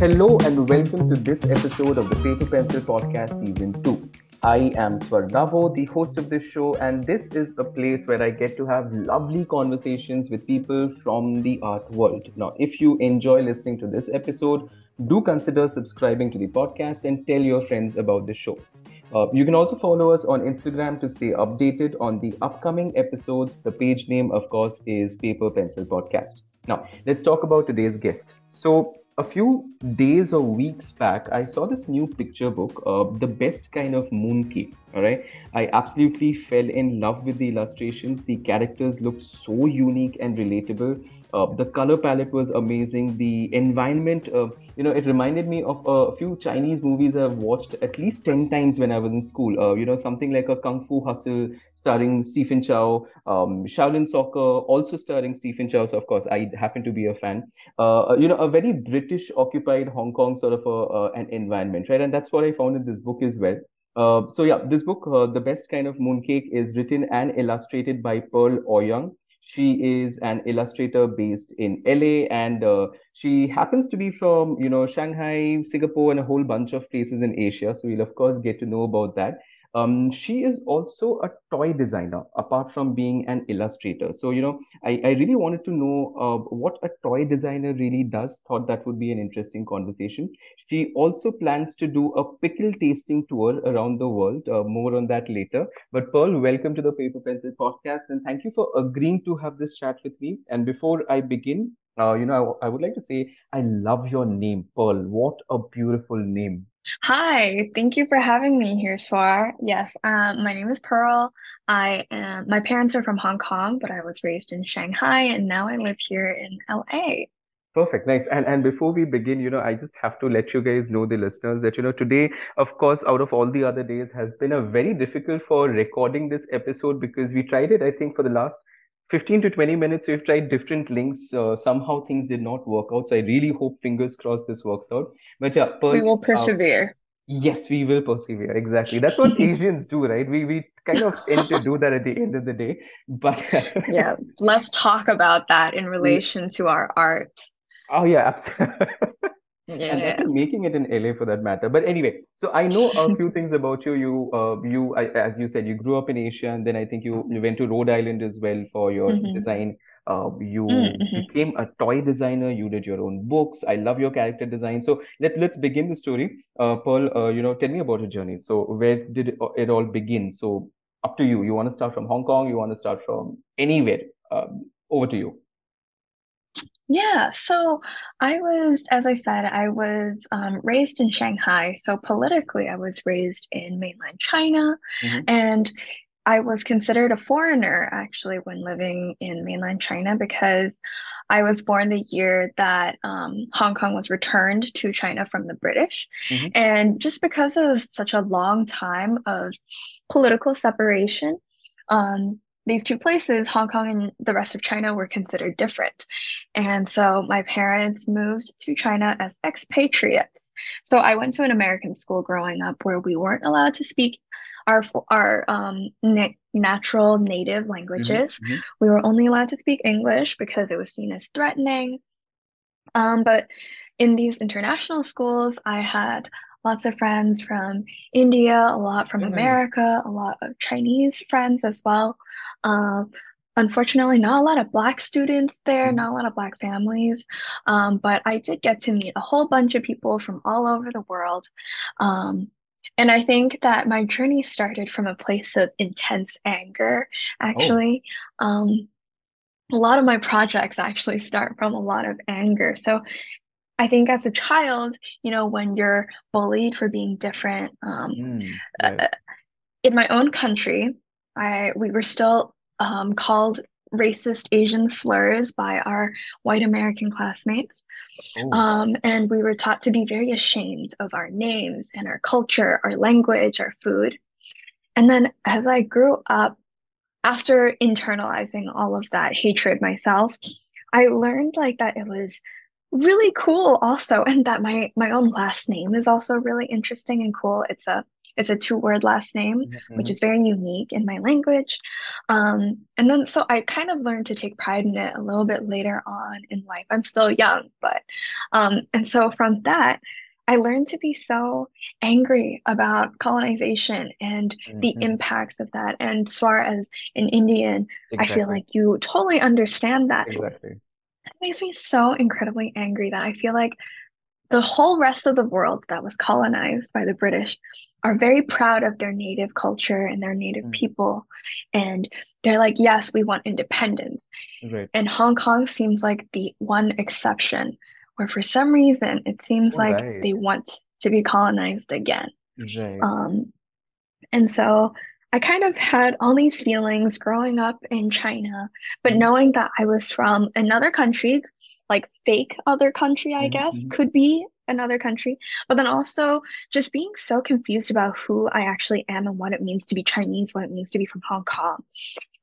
Hello and welcome to this episode of the Paper Pencil Podcast Season 2. I am Swarnavo, the host of this show, and this is a place where I get to have lovely conversations with people from the art world. Now, if you enjoy listening to this episode, do consider subscribing to the podcast and tell your friends about the show. Uh, you can also follow us on Instagram to stay updated on the upcoming episodes. The page name, of course, is Paper Pencil Podcast. Now, let's talk about today's guest. So, a few days or weeks back, I saw this new picture book, uh, The Best Kind of Mooncake. All right. I absolutely fell in love with the illustrations. The characters looked so unique and relatable. Uh, the color palette was amazing. The environment, uh, you know, it reminded me of a few Chinese movies I've watched at least 10 times when I was in school. Uh, you know, something like a Kung Fu Hustle starring Stephen Chow, um, Shaolin Soccer also starring Stephen Chow. So, of course, I happen to be a fan. Uh, you know, a very British occupied Hong Kong sort of a, uh, an environment, right? And that's what I found in this book as well. Uh, so yeah, this book, The Best Kind of Mooncake, is written and illustrated by Pearl AuYeung. She is an illustrator based in LA, and uh, she happens to be from you know Shanghai, Singapore, and a whole bunch of places in Asia. So we'll of course get to know about that. Um, she is also a toy designer apart from being an illustrator. So, you know, I, I really wanted to know uh, what a toy designer really does. Thought that would be an interesting conversation. She also plans to do a pickle tasting tour around the world. Uh, more on that later. But Pearl, welcome to the Paper Pencil podcast and thank you for agreeing to have this chat with me. And before I begin, uh, you know, I, I would like to say I love your name, Pearl. What a beautiful name. Hi, thank you for having me here, Swar. Yes, um, my name is Pearl. I am, my parents are from Hong Kong, but I was raised in Shanghai and now I live here in LA. Perfect, nice. And and before we begin, you know, I just have to let you guys know, the listeners, that you know, today, of course, out of all the other days, has been a very difficult for recording this episode because we tried it, I think, for the last 15 to 20 minutes we've tried different links. Uh, somehow things did not work out. So i really hope fingers crossed this works out. But yeah Pearl, we will uh, persevere. Uh, yes we will persevere. Exactly. That's what asians do right? We we kind of tend to do that at the end of the day. But yeah let's talk about that in relation to our art. Oh yeah absolutely yeah, and making it in LA for that matter. But anyway, so I know a few things about you. You, uh, you, I, as you said, you grew up in Asia, and then I think you, you went to Rhode Island as well for your mm-hmm. design. Uh, you mm-hmm. became a toy designer. You did your own books. I love your character design. So let let's begin the story. Uh, Pearl, uh, you know, tell me about your journey. So where did it, it all begin? So up to you. You want to start from Hong Kong? You want to start from anywhere? Um, over to you. Yeah, so I was, as I said, I was um, raised in Shanghai. So politically, I was raised in mainland China, mm-hmm. and I was considered a foreigner actually when living in mainland China because I was born the year that um, Hong Kong was returned to China from the British. Mm-hmm. And just because of such a long time of political separation, um, these two places, Hong Kong and the rest of China, were considered different. And so my parents moved to China as expatriates. So I went to an American school growing up where we weren't allowed to speak our our um, na- natural native languages. Mm-hmm, mm-hmm. We were only allowed to speak English because it was seen as threatening. Um, but in these international schools, I had lots of friends from India, a lot from mm. America, a lot of Chinese friends as well. Um, unfortunately, not a lot of Black students there, mm. not a lot of Black families. Um, but I did get to meet a whole bunch of people from all over the world. Um, and I think that my journey started from a place of intense anger, actually. Oh. Um, a lot of my projects actually start from a lot of anger. So I think as a child, you know, when you're bullied for being different, um, mm, right. uh, in my own country, I we were still um, called racist Asian slurs by our white American classmates. Oh. Um, and we were taught to be very ashamed of our names and our culture, our language, our food. And then as I grew up, after internalizing all of that hatred myself, I learned like that it was really cool also and that my my own last name is also really interesting and cool it's a it's a two word last name, mm-hmm. which is very unique in my language. Um, and then so I kind of learned to take pride in it a little bit later on in life. I'm still young, but um, and so from that, I learned to be so angry about colonization and mm-hmm. the impacts of that. And as far as an Indian, exactly. I feel like you totally understand that. Exactly. It makes me so incredibly angry that I feel like the whole rest of the world that was colonized by the British are very proud of their native culture and their native mm. people. And they're like, yes, we want independence. Right. And Hong Kong seems like the one exception where for some reason it seems like they want to be colonized again. Right. Um, and so I kind of had all these feelings growing up in China, but mm-hmm. knowing that I was from another country, like fake other country, I mm-hmm. guess, could be another country, but then also just being so confused about who I actually am and what it means to be Chinese, what it means to be from Hong Kong.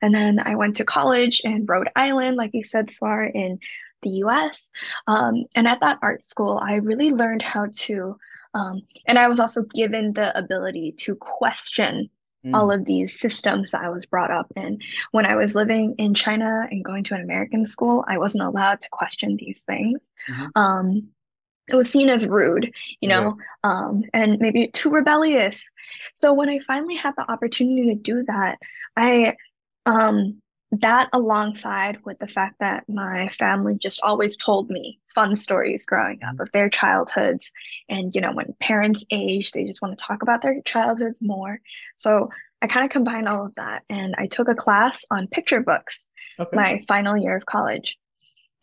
And then I went to college in Rhode Island, like you said, Swar, in the US. Um, and at that art school, I really learned how to, um, and I was also given the ability to question mm. all of these systems that I was brought up in. When I was living in China and going to an American school, I wasn't allowed to question these things. Mm-hmm. Um, it was seen as rude, you know, yeah. um, and maybe too rebellious. So when I finally had the opportunity to do that, I um, that alongside with the fact that my family just always told me fun stories growing up mm-hmm. of their childhoods and you know when parents age they just want to talk about their childhoods more so i kind of combined all of that and i took a class on picture books okay. my final year of college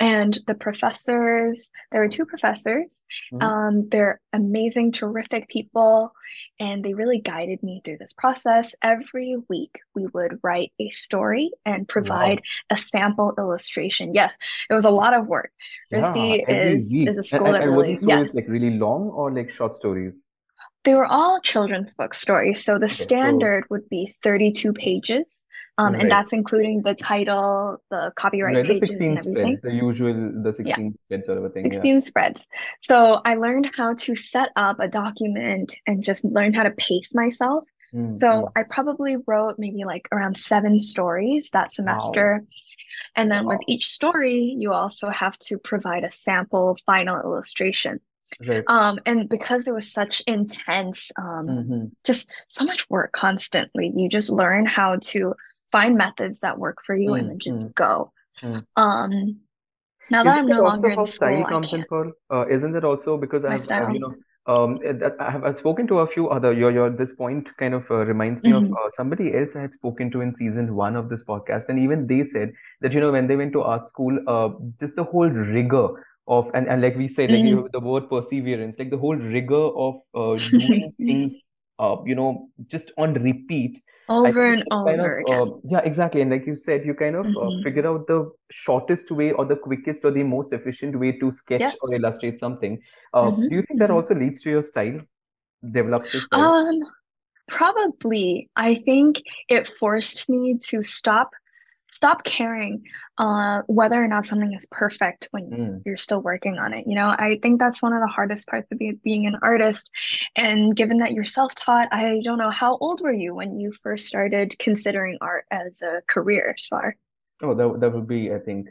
and the professors there were two professors. Mm-hmm. um, they're amazing terrific people and they really guided me through this process. Every week we would write a story and provide wow. a sample illustration. Yes it was a lot of work. RISD yeah, is, is a school and, and, that really stories yes. like really long or like short stories? They were all children's book stories. So the standard would be 32 pages um, right. and that's including the title, the copyright right, pages, the 16 and everything. spreads, the usual, the 16 yeah. spreads sort of a thing. 16 yeah. spreads. So I learned how to set up a document and just learn how to pace myself. Mm-hmm. So mm. I probably wrote maybe like around seven stories that semester. Wow. And then wow. with each story, you also have to provide a sample final illustration. Right. Um, and because it was such intense, um, mm-hmm. just so much work constantly, you just learn how to find methods that work for you mm, and then just mm, go. Mm. Um, now that I'm no longer in school, I can't. For, uh, isn't it also because I've, I've, you know um, I have I've spoken to a few other your your this point kind of uh, reminds me mm-hmm. of uh, somebody else I had spoken to in season one of this podcast, and even they said that you know when they went to art school, uh, just the whole rigor of and, and like we said, like mm-hmm. you the word perseverance, like the whole rigor of uh, doing things, uh, you know, just on repeat over and over of, uh, yeah exactly and like you said you kind of uh, mm-hmm. uh, figure out the shortest way or the quickest or the most efficient way to sketch yes. or illustrate something uh, mm-hmm. do you think that mm-hmm. also leads to your style develops your style um probably i think it forced me to stop stop caring uh, whether or not something is perfect when mm. you're still working on it. You know, I think that's one of the hardest parts of being an artist. And given that you're self taught, I don't know, how old were you when you first started considering art as a career, Swar? Oh, that, that would be, I think,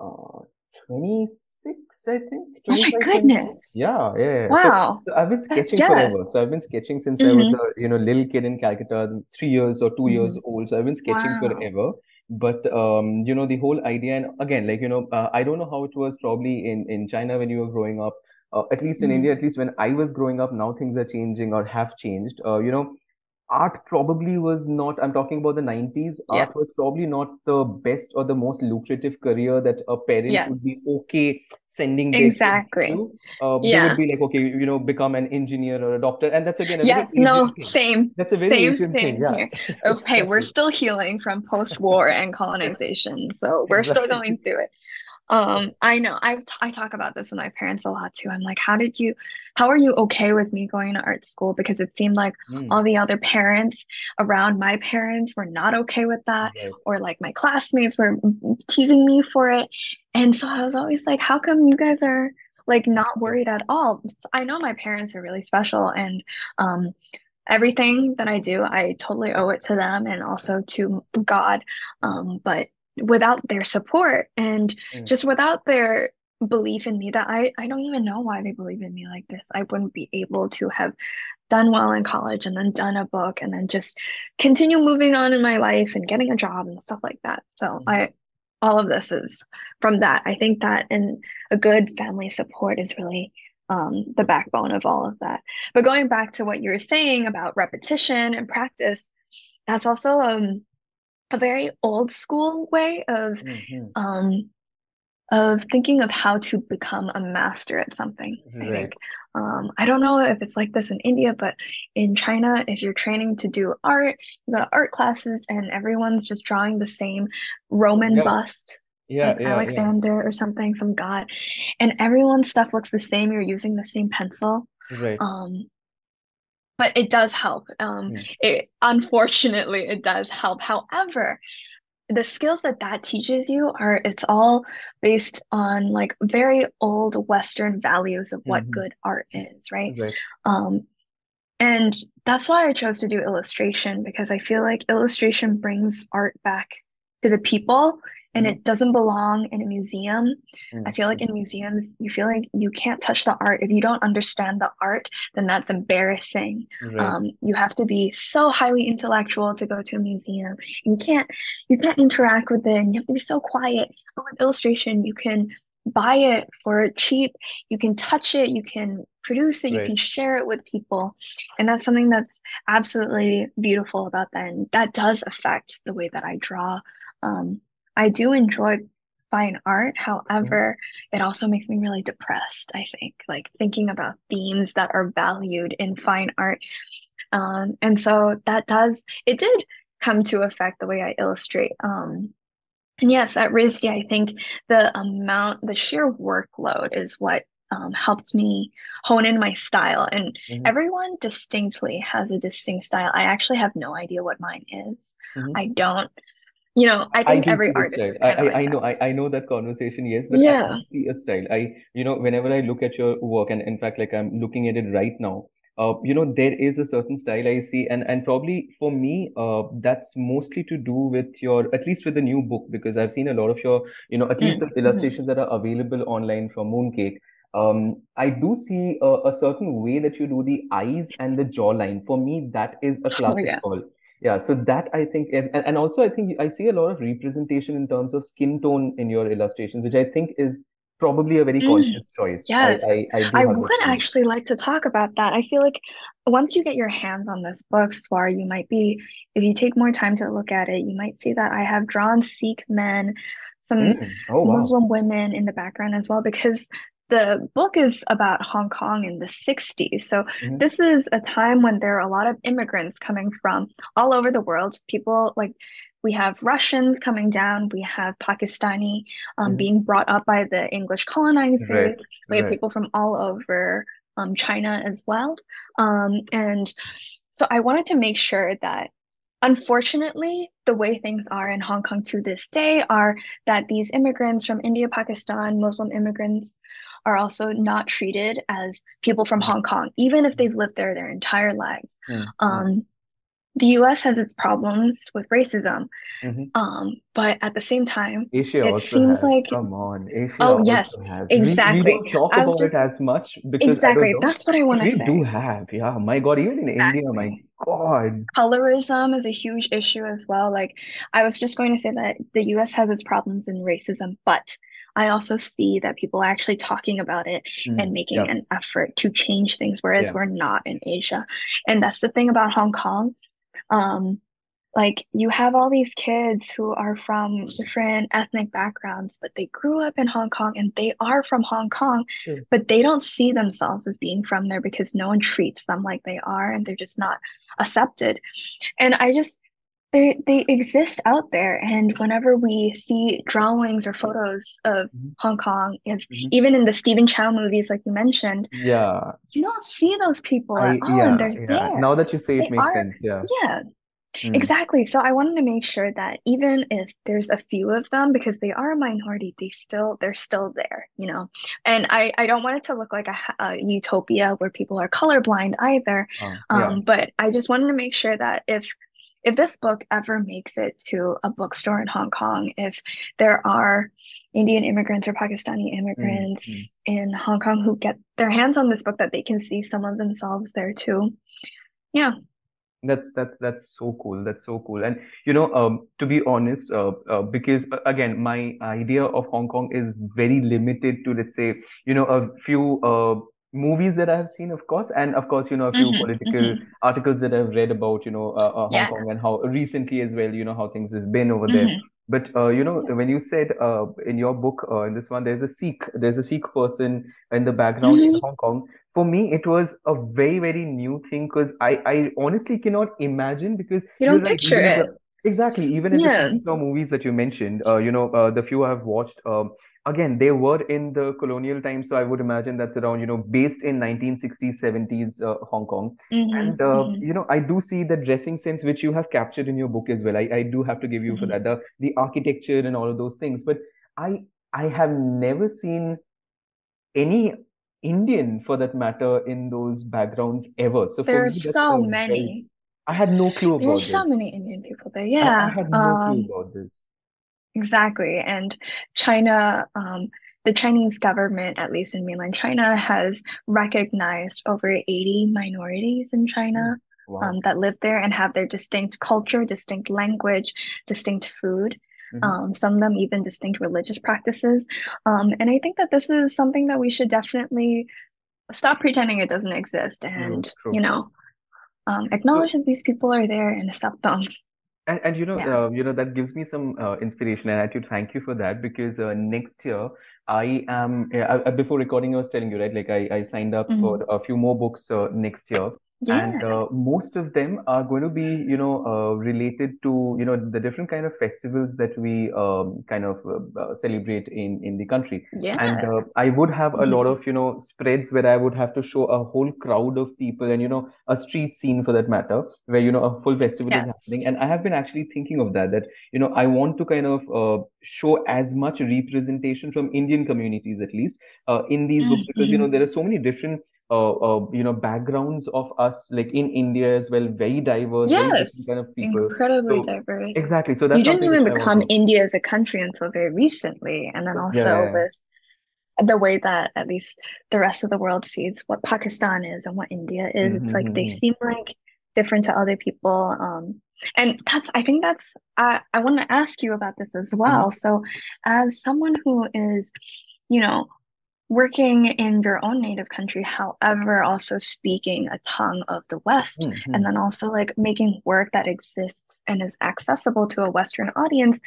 uh, 26, I think. Oh my goodness. Yeah, yeah. Wow. So, so I've been sketching forever. So I've been sketching since mm-hmm. I was mm-hmm. a you know little kid in Calcutta, three years or 2 mm-hmm. years old. So I've been sketching wow. forever but um, you know the whole idea and again like you know uh, i don't know how it was probably in in china when you were growing up uh, at least in mm-hmm. india at least when i was growing up now things are changing or have changed uh, you know art probably was not i'm talking about the 90s yeah. art was probably not the best or the most lucrative career that a parent yeah. would be okay sending exactly to. Uh, yeah. they would be like okay you know become an engineer or a doctor and that's again a yes no same that's a very same thing, thing yeah okay we're still healing from post-war and colonization so we're exactly. still going through it um, I know I've t- I talk about this with my parents a lot too. I'm like, how did you, how are you okay with me going to art school? Because it seemed like mm. all the other parents around my parents were not okay with that, right. or like my classmates were teasing me for it. And so I was always like, how come you guys are like not worried at all? I know my parents are really special and um everything that I do, I totally owe it to them and also to God. Um, but without their support and mm. just without their belief in me that I, I don't even know why they believe in me like this. I wouldn't be able to have done well in college and then done a book and then just continue moving on in my life and getting a job and stuff like that. So mm-hmm. I all of this is from that. I think that and a good family support is really um, the backbone of all of that. But going back to what you were saying about repetition and practice, that's also um, a very old school way of mm-hmm. um, of thinking of how to become a master at something. Right. I think um, I don't know if it's like this in India, but in China, if you're training to do art, you go to art classes and everyone's just drawing the same Roman yeah. bust. Yeah, like yeah, Alexander yeah. or something, some god, and everyone's stuff looks the same. You're using the same pencil. Right. Um, but it does help. Um, mm. it unfortunately it does help. However, the skills that that teaches you are it's all based on like very old western values of what mm-hmm. good art is right? right um and that's why i chose to do illustration because i feel like illustration brings art back to the people and mm-hmm. it doesn't belong in a museum. Mm-hmm. I feel like in museums, you feel like you can't touch the art. If you don't understand the art, then that's embarrassing. Right. Um, you have to be so highly intellectual to go to a museum. You can't you can't interact with it and you have to be so quiet. But with illustration, you can buy it for cheap, you can touch it, you can produce it, right. you can share it with people. And that's something that's absolutely beautiful about that. And that does affect the way that I draw. Um, I do enjoy fine art. However, it also makes me really depressed, I think, like thinking about themes that are valued in fine art. Um, and so that does, it did come to affect the way I illustrate. Um, and yes, at RISD, I think the amount, the sheer workload is what um, helped me hone in my style. And mm-hmm. everyone distinctly has a distinct style. I actually have no idea what mine is. Mm-hmm. I don't you know i think I every artist is I, I, like I know I, I know that conversation yes but yeah. i see a style i you know whenever i look at your work and in fact like i'm looking at it right now uh, you know there is a certain style i see and and probably for me uh, that's mostly to do with your at least with the new book because i've seen a lot of your you know at least mm-hmm. the illustrations that are available online from mooncake um, I do see a, a, certain way that you do the eyes and the jawline. For me, that is a oh, classic oh, yeah. call yeah so that i think is and, and also i think i see a lot of representation in terms of skin tone in your illustrations which i think is probably a very mm, conscious choice yes. i i, I, I would actually like to talk about that i feel like once you get your hands on this book swar you might be if you take more time to look at it you might see that i have drawn sikh men some mm. oh, wow. muslim women in the background as well because the book is about Hong Kong in the 60s. So mm-hmm. this is a time when there are a lot of immigrants coming from all over the world. People like we have Russians coming down, we have Pakistani um, mm-hmm. being brought up by the English colonizers. Right. We have right. people from all over um, China as well. Um, and so I wanted to make sure that Unfortunately, the way things are in Hong Kong to this day are that these immigrants from India, Pakistan, Muslim immigrants are also not treated as people from Hong Kong, even if they've lived there their entire lives. Mm-hmm. Um, the US has its problems with racism. Mm-hmm. Um, but at the same time, Asia it seems has. like come on, Asia. Oh yes, exactly. We, we, don't talk about just, it as much because exactly that's what I want to say. We do have, yeah. My God, even in exactly. India, my God. Colorism is a huge issue as well. Like I was just going to say that the US has its problems in racism, but I also see that people are actually talking about it mm, and making an effort to change things, whereas yeah. we're not in Asia. And that's the thing about Hong Kong. Um, like you have all these kids who are from different ethnic backgrounds, but they grew up in Hong Kong and they are from Hong Kong, mm. but they don't see themselves as being from there because no one treats them like they are and they're just not accepted. And I just they they exist out there and whenever we see drawings or photos of mm-hmm. hong kong if mm-hmm. even in the stephen chow movies like you mentioned yeah you don't see those people I, at all yeah, and they're yeah. there now that you say it they makes are, sense yeah yeah Mm. Exactly. So I wanted to make sure that even if there's a few of them, because they are a minority, they still they're still there, you know. And I I don't want it to look like a, a utopia where people are colorblind either. Oh, yeah. Um, but I just wanted to make sure that if if this book ever makes it to a bookstore in Hong Kong, if there are Indian immigrants or Pakistani immigrants mm-hmm. in Hong Kong who get their hands on this book, that they can see some of themselves there too. Yeah, that's that's that's so cool that's so cool and you know um, to be honest uh, uh, because uh, again my idea of hong kong is very limited to let's say you know a few uh, movies that i've seen of course and of course you know a few mm-hmm, political mm-hmm. articles that i've read about you know uh, uh, hong yeah. kong and how recently as well you know how things have been over mm-hmm. there but uh, you know, when you said uh, in your book, uh, in this one, there's a Sikh, there's a Sikh person in the background mm-hmm. in Hong Kong. For me, it was a very, very new thing because I, I honestly cannot imagine because you don't picture it. Exactly. Even in yeah. the movies that you mentioned, uh, you know, uh, the few I've watched, um, again they were in the colonial times so i would imagine that's around you know based in 1960s 70s uh, hong kong. Mm-hmm, and uh, mm-hmm. you know i do see the dressing sense which you have captured in your book as well. I, I do have to give you mm-hmm. for that the, the architecture and all of those things. But i i have never seen any indian for that matter in those backgrounds ever. So there are so many very, i had no clue about there's so many indian people there yeah I, I had no um, clue about this Exactly. And China, um, the Chinese government, at least in mainland China, has recognized over 80 minorities in China mm, wow. um, that live there and have their distinct culture, distinct language, distinct food. Mm-hmm. Um, some of them even distinct religious practices. Um, and I think that this is something that we should definitely stop pretending it doesn't exist and, mm, you know, um, acknowledge so, that these people are there and accept them. And, and you know, yeah. uh, you know that gives me some uh, inspiration, and I to thank you for that because uh, next year I am uh, before recording, I was telling you right, like I, I signed up mm-hmm. for a few more books uh, next year, yeah. and uh, most of them are going to be you know uh, related to you know the different kind of festivals that we um, kind of uh, uh celebrate in in the country yeah. and uh, i would have a lot mm-hmm. of you know spreads where i would have to show a whole crowd of people and you know a street scene for that matter where you know a full festival yeah. is happening and i have been actually thinking of that that you know i want to kind of uh, show as much representation from indian communities at least in these mm-hmm. books because you know mm-hmm. there are so many different uh, uh, you know backgrounds of us like in India as well, very diverse, yes, very different kind of people. Incredibly so, diverse. Exactly. So that's you didn't even become India as a country until very recently, and then also yeah. with the way that at least the rest of the world sees what Pakistan is and what India is. Mm-hmm. It's like they mm-hmm. seem like different to other people. Um, and that's I think that's I I want to ask you about this as well. Mm-hmm. So as someone who is, you know, working in your own native country, however, also speaking a tongue of the West, mm-hmm. and then also like making work that exists and is accessible to a Western audience.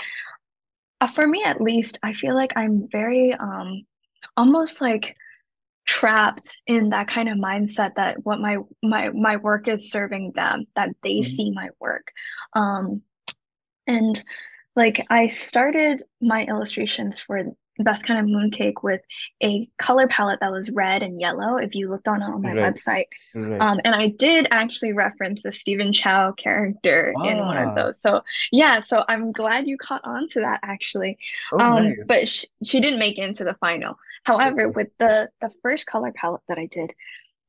Uh, for me, at least, I feel like I'm very um, almost like trapped in that kind of mindset that what my my my work is serving them, that they mm-hmm. see my work, um, and like I started my illustrations for best kind of mooncake with a color palette that was red and yellow if you looked on it on my right. website right. um and i did actually reference the stephen chow character ah. in one of ah. those so yeah so i'm glad you caught on to that actually oh, um nice. but sh- she didn't make it into the final however okay. with the the first color palette that i did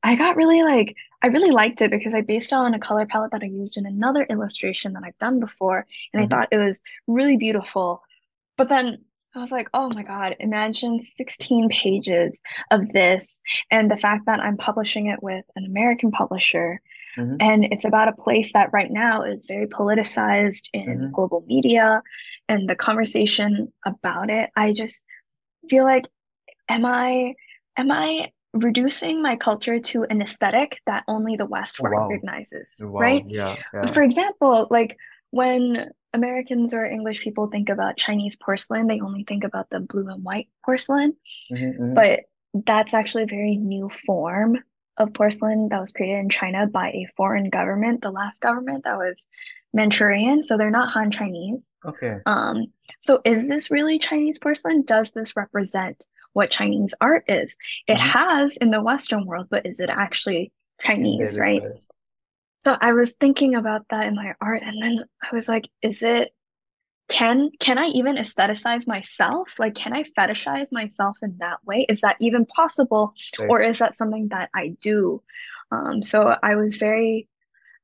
I got really like I really liked it because I based it on a color palette that I used in another illustration that I've done before and mm-hmm. I thought it was really beautiful. But then I was like, oh my God, imagine 16 pages of this. And the fact that I'm publishing it with an American publisher. Mm-hmm. And it's about a place that right now is very politicized in mm-hmm. global media and the conversation about it. I just feel like, am I, am I reducing my culture to an aesthetic that only the West oh, recognizes, wow. right? Yeah, yeah. For example, like when Americans or English people think about Chinese porcelain, they only think about the blue and white porcelain. Mm-hmm, mm-hmm. But that's actually a very new form of porcelain that was created in China by a foreign government, the last government that was Manchurian. So they're not Han Chinese. Okay. Um, so is this really Chinese porcelain? Does this represent what Chinese art is? It mm-hmm. has in the Western world, but is it actually Chinese, right? So I was thinking about that in my art, and then I was like, is it can can I even aestheticize myself? Like, can I fetishize myself in that way? Is that even possible, right. or is that something that I do? Um, so I was very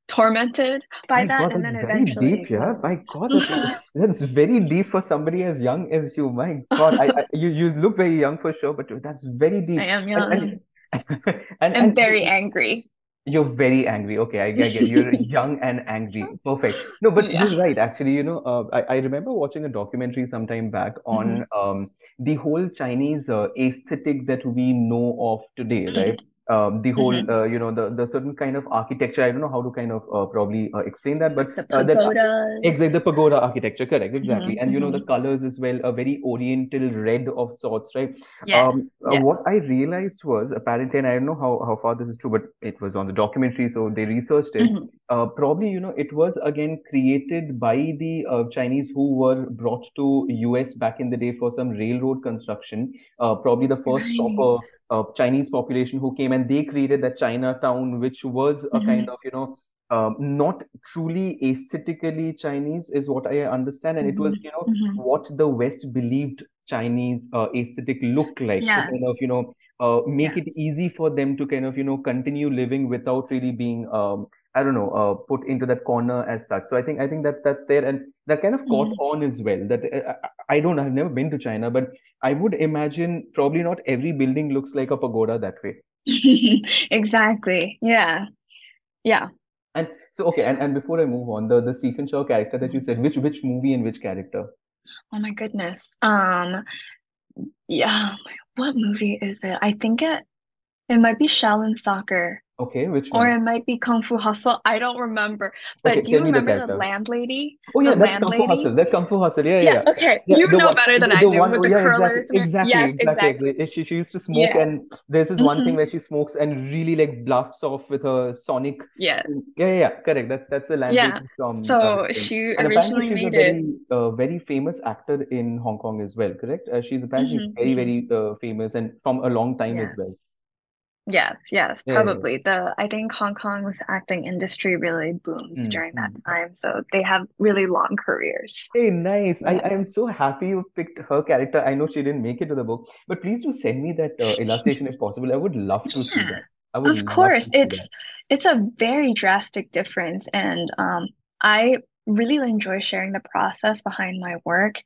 tormented by My that, God, and that's then very eventually, deep, yeah. My God, that's, that's very deep for somebody as young as you. My God, I, I you you look very young for sure, but that's very deep. I am young. And, and, and, and very angry. You're very angry. Okay, I, get You're young and angry. Perfect. No, but yeah. you're right. Actually, you know, uh, I, I remember watching a documentary sometime back on mm-hmm. um, the whole Chinese uh, aesthetic that we know of today, right? Um, the whole mm-hmm. uh, you know the the certain kind of architecture i don't know how to kind of uh, probably uh, explain that but the uh, pagoda exactly the pagoda architecture correct exactly mm-hmm. and you know the mm-hmm. colors as well a very oriental red of sorts right yeah. Um, uh, yeah. what i realized was apparently and i don't know how, how far this is true but it was on the documentary so they researched it mm-hmm. Uh, probably you know it was again created by the uh, chinese who were brought to us back in the day for some railroad construction probably the first right. proper uh, Chinese population who came and they created that Chinatown, which was a mm-hmm. kind of, you know, um, not truly aesthetically Chinese, is what I understand. And it was, mm-hmm. you know, mm-hmm. what the West believed Chinese uh, aesthetic looked like yeah. kind of, you know, uh, make yeah. it easy for them to kind of, you know, continue living without really being um, I don't know, uh, put into that corner as such. So I think I think that that's there, and that kind of caught mm-hmm. on as well. That uh, I don't, I've never been to China, but I would imagine probably not every building looks like a pagoda that way. exactly. Yeah. Yeah. And so okay, and, and before I move on, the the Stephen Chow character that you said, which which movie and which character? Oh my goodness. Um. Yeah. What movie is it? I think it it might be Shaolin Soccer. Okay, which one? Or it might be Kung Fu Hustle. I don't remember. But Okay, do you me the remember the landlady? Oh The yeah, that's Kung Fu Hustle. That's Kung Fu Hustle. Yeah, yeah, Yeah, yeah. okay. Yeah, You know one, better than the, I the do one, with the yeah, exactly, curlers exactly, Yes, exactly. exactly. She, she used to smoke, Yeah. and there's this one thing hmm where she smokes and really like blasts off with her sonic. Yeah. Yeah, yeah, yeah, correct. That's that's the Yeah. landlady from uh, So thing. she And originally she's a made it. very uh, very famous actor in Hong Kong as well, correct? Uh, she's apparently hmm very hmm very uh, famous and from a long time as well. Yes, yes, Yeah, yeah, yeah. probably. The I think Hong Kong's acting industry really boomed during that Mm-hmm. time, so they have really long careers. Hey, nice. I, Yeah. I am so happy you picked her character. I know she didn't make it to the book, but please do send me that uh, illustration if possible. I would love to see that. Of course. It's that. it's a very drastic difference, and um, I really enjoy sharing the process behind my work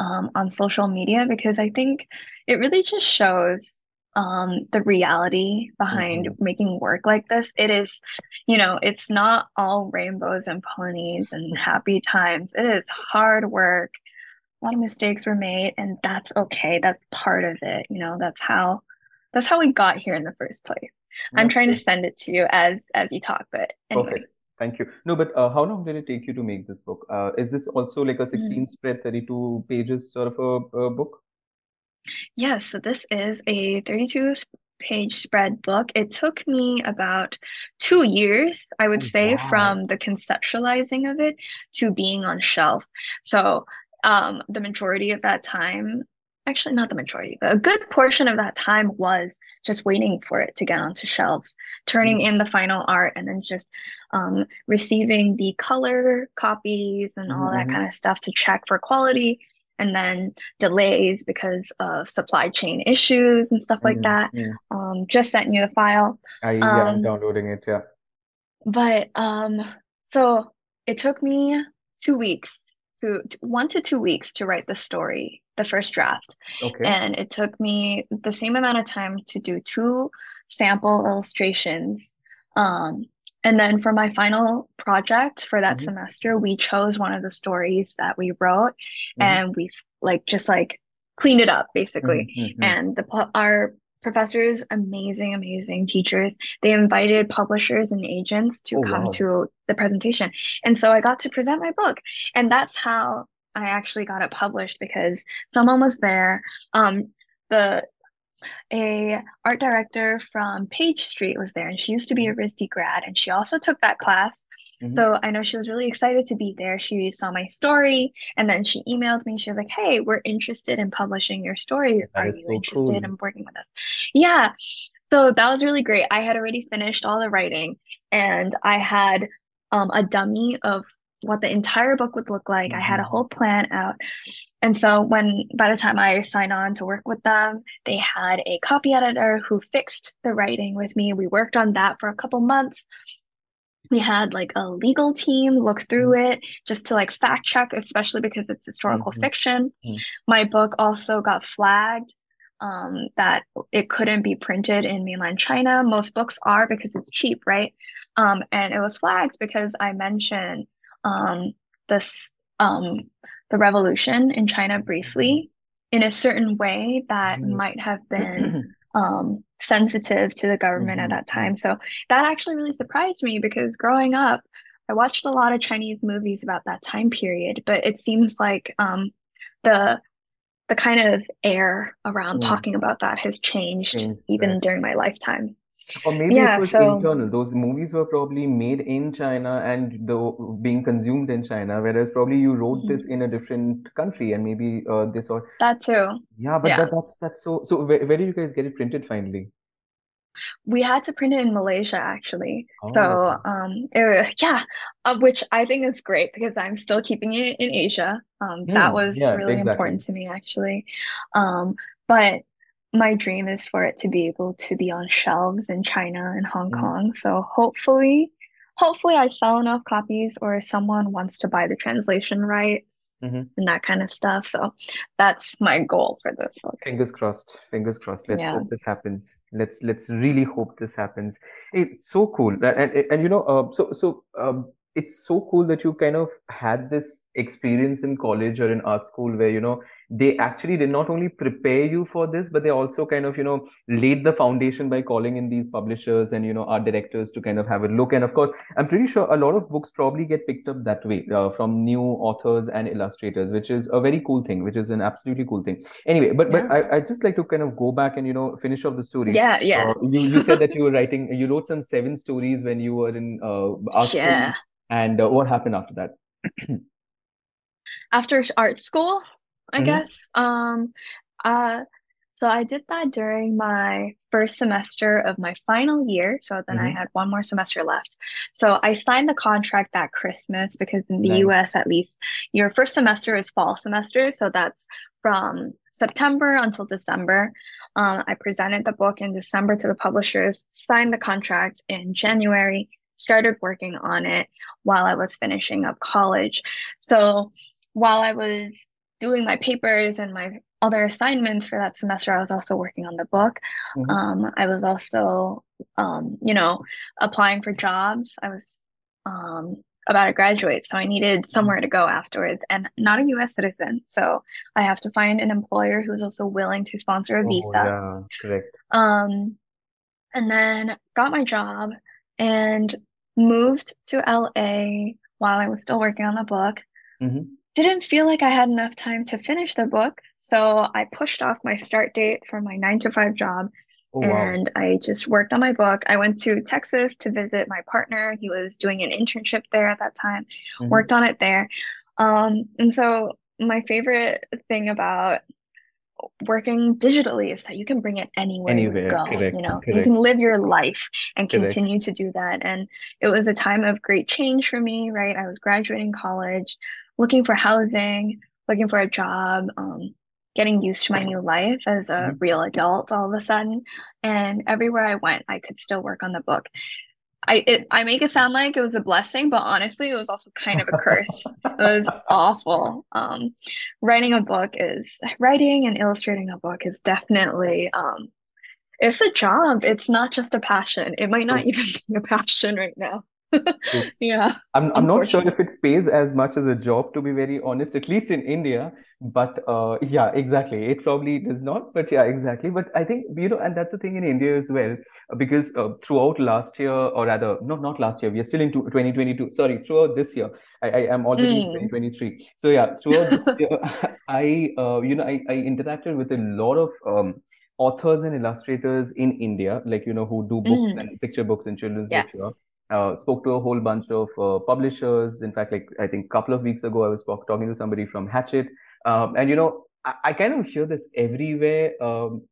um, on social media because I think it really just shows um, the reality behind hmm making work like this. It is, you know, it's not all rainbows and ponies and happy times. It is hard work. A lot of mistakes were made, and that's okay. That's part of it. You know, that's how that's how we got here in the first place. I'm trying to send it to you as as you talk, but anyway. Perfect. Thank you. No, but uh, how long did it take you to make this book? Uh, is this also like a Mm. 16 spread, 32 pages sort of a, a book? Yes, so this is a 32 s- page spread book. It took me about two years, I would Oh, say, wow. from the conceptualizing of it to being on shelf. So, um, the majority of that time, actually not the majority, but a good portion of that time was just waiting for it to get onto shelves, turning Mm. in the final art, and then just um, receiving the color copies and all that hmm kind of stuff to check for quality and then delays because of supply chain issues and stuff like mm that. Um, just sent you the file. I, yeah, I'm Um, downloading it. Yeah. but um, so it took me two weeks to, to one to two weeks to write the story, the first draft. Okay. And it took me the same amount of time to do two sample illustrations. Um, and then for my final project for that hmm semester, we chose one of the stories that we wrote hmm and we like just like cleaned it up basically. hmm And the our professors, amazing, amazing teachers, they invited publishers and agents to Oh, come wow. to the presentation. And so I got to present my book. And that's how I actually got it published because someone was there. Um, the a art director from Page Street was there, and she used to be a RISD grad, and she also took that class. Mm-hmm. So I know she was really excited to be there. She saw my story, and then she emailed me. She was like, "Hey, we're interested in publishing your story. That Are you so interested cool. in working with us?" Yeah. So that was really great. I had already finished all the writing, and I had um, a dummy of what the entire book would look like. Mm-hmm. I had a mm-hmm. whole plan out. And so when by the time I signed on to work with them, they had a copy editor who fixed the writing with me. We worked on that for a couple months. We had like a legal team look through mm-hmm. it just to like fact check, especially because it's historical mm-hmm. fiction. Mm-hmm. My book also got flagged um, that it couldn't be printed in mainland China. Most books are because it's cheap, right? Um, and it was flagged because I mentioned um, this um, the revolution in China briefly in a certain way that mm-hmm. might have been um, sensitive to the government mm-hmm. at that time. So that actually really surprised me because growing up, I watched a lot of Chinese movies about that time period, but it seems like um, the the kind of air around mm. talking about that has changed even during my lifetime. Or maybe yeah, it was so, internal. Those movies were probably made in China and the, being consumed in China, whereas probably you wrote mm-hmm. this in a different country and maybe uh, this or that too. Yeah, but yeah. That, that's that's so. So where, where did you guys get it printed finally? We had to print it in Malaysia actually. Oh. So um it, yeah, uh, which I think is great because I'm still keeping it in Asia. Um that hmm, was really exactly. important to me actually. Um but my dream is for it to be able to be on shelves in China and Hong mm. Kong. So hopefully, hopefully I sell enough copies or someone wants to buy the translation rights mm-hmm. and that kind of stuff. So that's my goal for this book. Fingers crossed. Fingers crossed. Let's yeah. hope this happens. Let's let's really hope this happens. It's so cool. And and, and you know, uh, so so um, it's so cool that you kind of had this experience in college or in art school where you know they actually did not only prepare you for this but they also kind of you know laid the foundation by calling in these publishers and you know art directors to kind of have a look. And of course i'm pretty sure a lot of books probably get picked up that way uh, from new authors and illustrators which is a very cool thing which is an absolutely cool thing. Anyway but yeah. but I, I just like to kind of go back and you know finish off the story. Yeah yeah. Uh, you, you said that you were writing you wrote some seven stories when you were in uh, art yeah. and uh, what happened after that? After art school I mm-hmm. guess. Um, uh, so I did that during my first semester of my final year. So then mm-hmm. I had one more semester left. So I signed the contract that Christmas because in the nice. US, at least, your first semester is fall semester. So that's from September until December. Um, I presented the book in December to the publishers, signed the contract in January, started working on it while I was finishing up college. So while I was doing my papers and my other assignments for that semester, I was also working on the book. Mm-hmm. Um, I was also, um, you know, applying for jobs. I was um, about to graduate, so I needed somewhere to go afterwards, and not a U.S. citizen, so I have to find an employer who's also willing to sponsor a oh, visa. yeah, correct. Um, and then got my job and moved to LA while I was still working on the book. Mm-hmm didn't feel like I had enough time to finish the book. So I pushed off my start date for my nine to five job. Oh, and. I just worked on my book. I went to Texas to visit my partner. He was doing an internship there at that time, mm-hmm. worked on it there. Um, and so my favorite thing about working digitally is that you can bring it anywhere, anywhere you go. Correct, you know, correct. you can live your life and correct. continue to do that. And it was a time of great change for me, right? I was graduating college looking for housing, looking for a job, um, getting used to my new life as a mm-hmm. real adult all of a sudden. And everywhere I went, I could still work on the book. I it, I make it sound like it was a blessing, but honestly, it was also kind of a curse. it was awful. Um, writing a book is writing and illustrating a book is definitely um, it's a job. It's not just a passion. It might not even be a passion right now. yeah. I'm, I'm not sure if it pays as much as a job, to be very honest, at least in India. But uh, yeah, exactly. It probably does not. But yeah, exactly. But I think, you know, and that's the thing in India as well, because uh, throughout last year, or rather, not, not last year, we are still in 2022. Sorry, throughout this year, I, I am already mm. in 2023. So yeah, throughout this year, I, uh, you know, I, I interacted with a lot of um, authors and illustrators in India, like, you know, who do books mm. and picture books and children's yes. books. Uh, spoke to a whole bunch of uh, publishers. In fact, like I think a couple of weeks ago, I was talking to somebody from Hachette, um, and you know, I, I, kind of hear this everywhere. Um,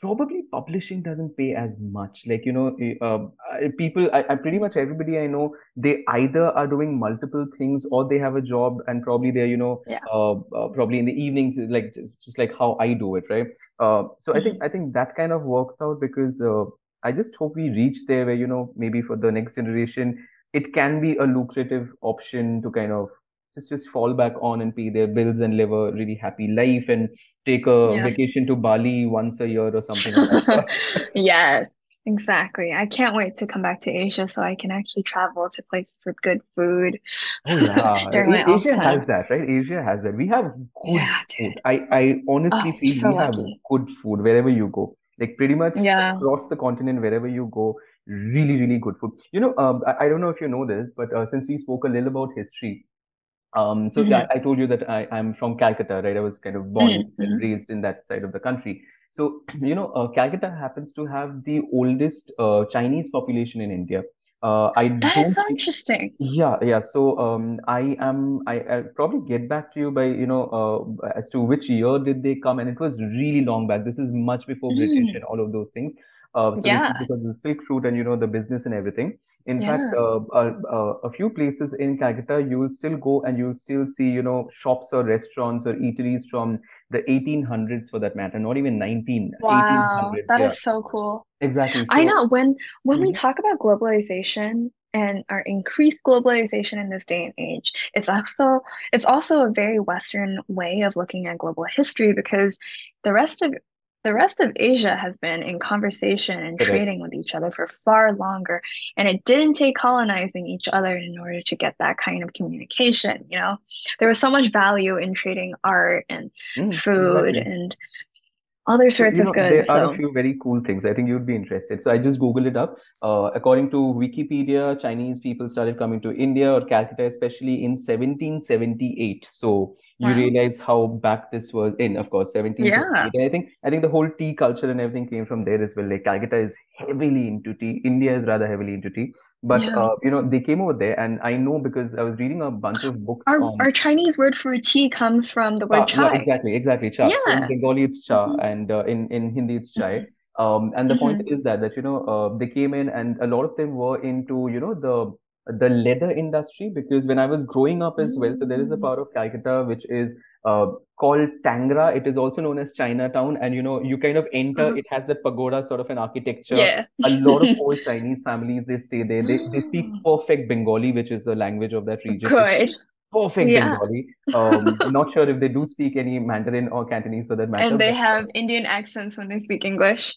probably publishing doesn't pay as much like you know uh, people I, I, pretty much everybody i know they either are doing multiple things or they have a job and probably they're you know yeah. uh, uh, probably in the evenings like just, just like how i do it right uh, so mm-hmm. i think i think that kind of works out because uh, i just hope we reach there where you know maybe for the next generation it can be a lucrative option to kind of just just fall back on and pay their bills and live a really happy life and take a yeah. vacation to Bali once a year or something like that. yes, exactly. I can't wait to come back to Asia so I can actually travel to places with good food. Oh yeah, Asia has that, right? Asia has that. We have good yeah, food. I I honestly oh, feel so we lucky. have good food wherever you go. Like pretty much yeah. across the continent, wherever you go, really really good food. You know, um, I, I don't know if you know this, but uh, since we spoke a little about history, um, so mm-hmm. I, I, told you that I, I'm from Calcutta, right? I was kind of born mm-hmm. and raised in that side of the country. So, you know, uh, Calcutta happens to have the oldest uh, Chinese population in India. Uh, I that is so interesting. Yeah, yeah. So um, I am. I, I'll probably get back to you by you know uh, as to which year did they come, and it was really long back. This is much before mm. British and all of those things. Uh, so yeah. because of the silk route and you know the business and everything. In yeah. fact, uh, uh, a few places in Calcutta, you will still go and you will still see you know shops or restaurants or eateries from the 1800s for that matter, not even 19. Wow, 1800s, that yeah. is so cool. Exactly. So, I know when when mm-hmm. we talk about globalization and our increased globalization in this day and age it's also it's also a very western way of looking at global history because the rest of the rest of Asia has been in conversation and okay. trading with each other for far longer. And it didn't take colonizing each other in order to get that kind of communication. You know, there was so much value in trading art and mm, food exactly. and other sorts you know, of goods. There so. are a few very cool things. I think you'd be interested. So I just Googled it up. Uh, according to Wikipedia, Chinese people started coming to India or Calcutta, especially in 1778. So you wow. realize how back this was in, of course, 1778. Yeah. I think I think the whole tea culture and everything came from there as well. Like Calcutta is heavily into tea. India is rather heavily into tea. But yeah. uh, you know, they came over there, and I know because I was reading a bunch of books. Our, on... our Chinese word for tea comes from the word chai. Yeah, exactly, exactly, cha. Yeah. So in Bengali it's cha, mm-hmm. and uh, in in Hindi it's chai. Mm-hmm. Um, and the mm-hmm. point is that that you know uh, they came in, and a lot of them were into you know the the leather industry because when I was growing up as well, so there is a mm. part of Calcutta which is uh, called Tangra. It is also known as Chinatown, and you know you kind of enter. Mm-hmm. It has that pagoda sort of an architecture. Yeah. a lot of old Chinese families they stay there. They they speak mm. perfect Bengali, which is the language of that region. Good. Perfect yeah. Bengali. Um, not sure if they do speak any Mandarin or Cantonese for that matter. And they have Indian accents when they speak English.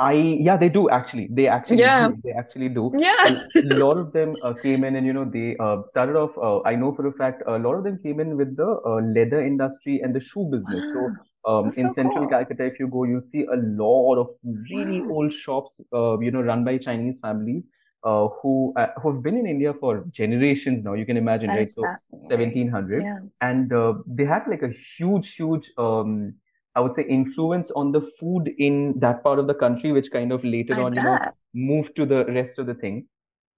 I yeah they do actually they actually yeah. do. they actually do yeah a lot of them uh, came in and you know they uh, started off uh, I know for a fact a lot of them came in with the uh, leather industry and the shoe business so um, in so central cool. Calcutta if you go you'll see a lot of really wow. old shops uh, you know run by Chinese families uh, who uh, who have been in India for generations now. You can imagine, that right? So 1700, yeah. and uh, they had like a huge, huge um, I would say influence on the food in that part of the country, which kind of later I on, bet. you know, moved to the rest of the thing.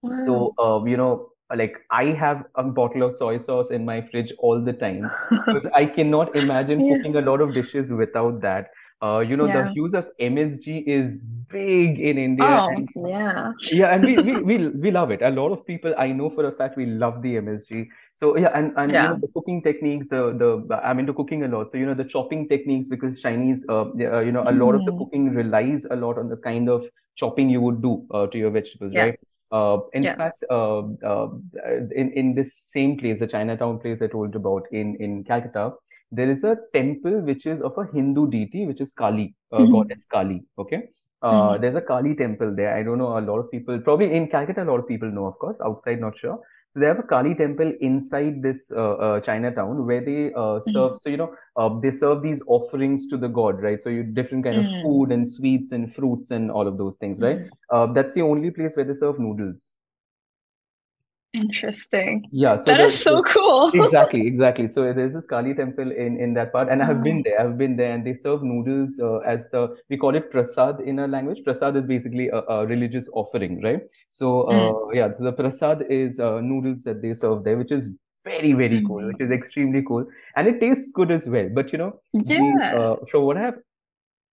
Wow. So, uh, you know, like I have a bottle of soy sauce in my fridge all the time because I cannot imagine yeah. cooking a lot of dishes without that. Uh, you know, yeah. the use of MSG is big in India. Oh, and, yeah. yeah, and we, we, we, we love it. A lot of people I know for a fact we love the MSG. So yeah, and, and yeah. You know, the cooking techniques, the, the I'm into cooking a lot. So you know the chopping techniques because Chinese, uh, uh you know, a lot of the mm. cooking relies a lot on the kind of chopping you would do uh, to your vegetables, yeah. right? Uh, in yes. fact, uh, uh, in in this same place, the Chinatown place I told you about in in Calcutta, there is a temple which is of a Hindu deity, which is Kali, uh, mm-hmm. goddess Kali. Okay. Uh, mm-hmm. There's a Kali temple there. I don't know. A lot of people, probably in Calcutta, a lot of people know, of course. Outside, not sure. So they have a Kali temple inside this uh, uh, Chinatown where they uh, serve. Mm-hmm. So you know, uh, they serve these offerings to the god, right? So you different kind of mm-hmm. food and sweets and fruits and all of those things, right? Mm-hmm. Uh, that's the only place where they serve noodles. Interesting. Yeah, so That the is so so cool. exactly, exactly. So there's this Kali temple in in that part, and I have been there. I've been there, and they serve noodles uh, as the we call it prasad in our language. Prasad is basically a, a religious offering, right? So Mm, uh, yeah, so the prasad is uh, noodles that they serve there, which is very very cool, which is mm. extremely cool, and it tastes good as well. But you know, Yeah. uh, so what I have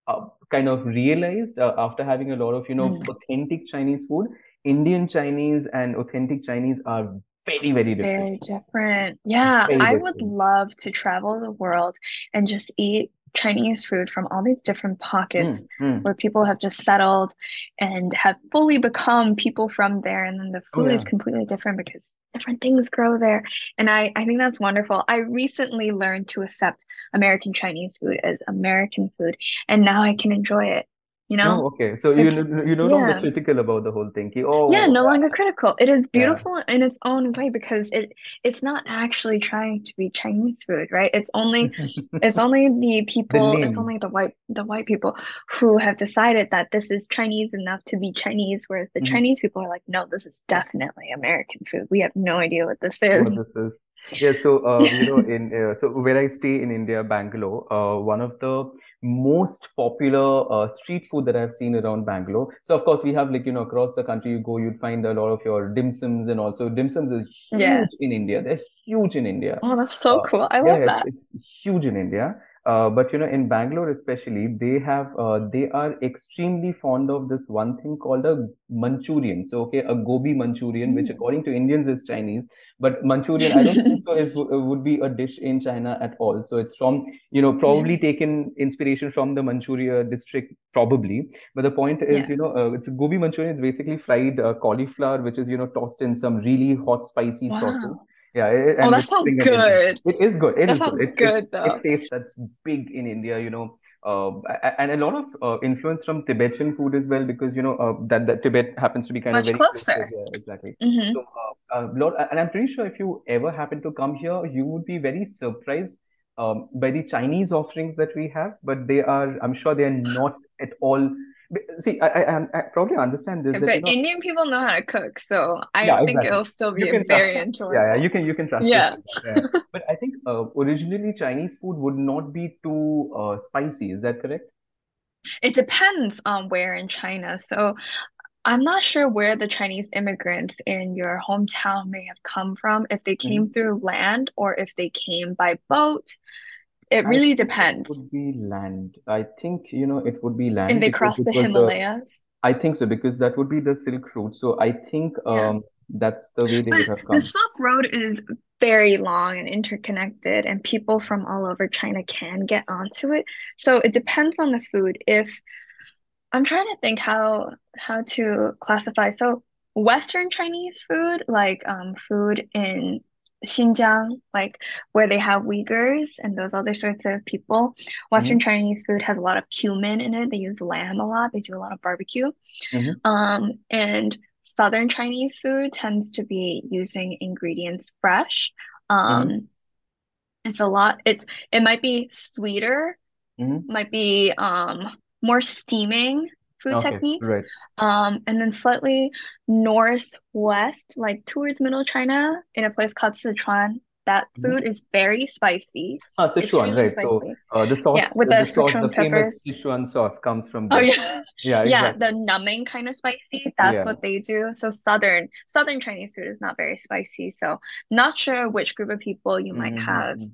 uh, kind of realized uh, after having a lot of you know Mm. authentic Chinese food, Indian Chinese and authentic Chinese are very very different Very different. Yeah, very I would love to travel the world and just eat Chinese food from all these different pockets Mm, mm. where people have just settled and have fully become people from there. And then the Oh food is completely different because different things grow there. And I, I think that's wonderful. I recently learned to accept American Chinese food as American food, and now I can enjoy it. You know, Oh, okay. So you it's, no- you're no longer yeah. critical about the whole thing. Ki, Yeah, oh, no longer critical. It is yeah, beautiful in its own way because it it's not actually trying to be Chinese food, right? It's only it's only the The people, it's only the white the white people who have decided that this is Chinese enough to be Chinese, whereas the Mhm. Chinese people are like, no, this is definitely American food. We have no idea what this is. What this is. Yeah, so uh, you know, in uh, so where I stay in India, Bangalore, uh, one of the most popular uh, street food that I've seen around Bangalore. So of course we have like you know across the country you go, you'd find a lot of your dim sums and also dim sums is Yeah. huge in India. They're huge in India. Oh, that's so Uh, cool. I yeah, love it's that. it's huge in India. Uh, but you know, in Bangalore especially, they have uh, they are extremely fond of this one thing called a Manchurian. So okay, a gobi Manchurian, which Mm. according to Indians is Chinese, but Manchurian I don't think so is would be a dish in China at all. So it's from you know Yeah. probably taken inspiration from the Manchuria district probably. But the point is, Yeah. you know, uh, it's a gobi Manchurian. It's basically fried uh, cauliflower, which is you know tossed in some really hot spicy sauces. Yeah, a- Oh, that sounds good. It is good. It That is good. sounds It it good it though. tastes that's big in India, you know. Uh, and a lot of uh, influence from Tibetan food as well, because you know uh, that that Tibet happens to be kind of very close closer. yeah, exactly. hmm So, uh, lot, and I'm pretty sure if you ever happen to come here, you would be very surprised um, by the Chinese offerings that we have. But they are, I'm sure, they are not at all. See, I, I, I probably understand this that you But know Indian people know how to cook, so I yeah, think exactly. it'll still be very us. Yeah, yeah, you can you can trust us Yeah. Yeah. But I think uh, originally Chinese food would not be too uh, spicy. Is that correct? It depends on where in China. So I'm not sure where the Chinese immigrants in your hometown may have come from, if they came hmm through land or if they came by boat. It really think it depends. would be land. I think, you know, it would be land. And they cross the Himalayas. I think so, because that would be the Silk Road. So I think Yeah. um that's the way they But would have the. Silk Road is very long and interconnected, and people from all over China can get onto it. So it depends on the food. If I'm trying to think how how to classify. So Western Chinese food, like um food in Xinjiang, like where they have Uyghurs and those other sorts of people. Western hmm Chinese food has a lot of cumin in it. They use lamb a lot. They do a lot of barbecue. hmm Um, and Southern Chinese food tends to be using ingredients fresh. Um, it's a lot. It's it might be sweeter hmm might be um more steaming food Okay, techniques. right. Um, and then slightly northwest, like towards Middle China, in a place called Sichuan, that hmm food is very spicy, Ah, Sichuan, right. So uh, the Yeah, sauce, with the the sauce, the famous Sichuan sauce comes from Oh there. yeah. Yeah, Yeah, the numbing kind of spicy, that's Yeah. what they do. So southern southern Chinese food is not very spicy. So not sure which group of people you might have, Mm-hmm.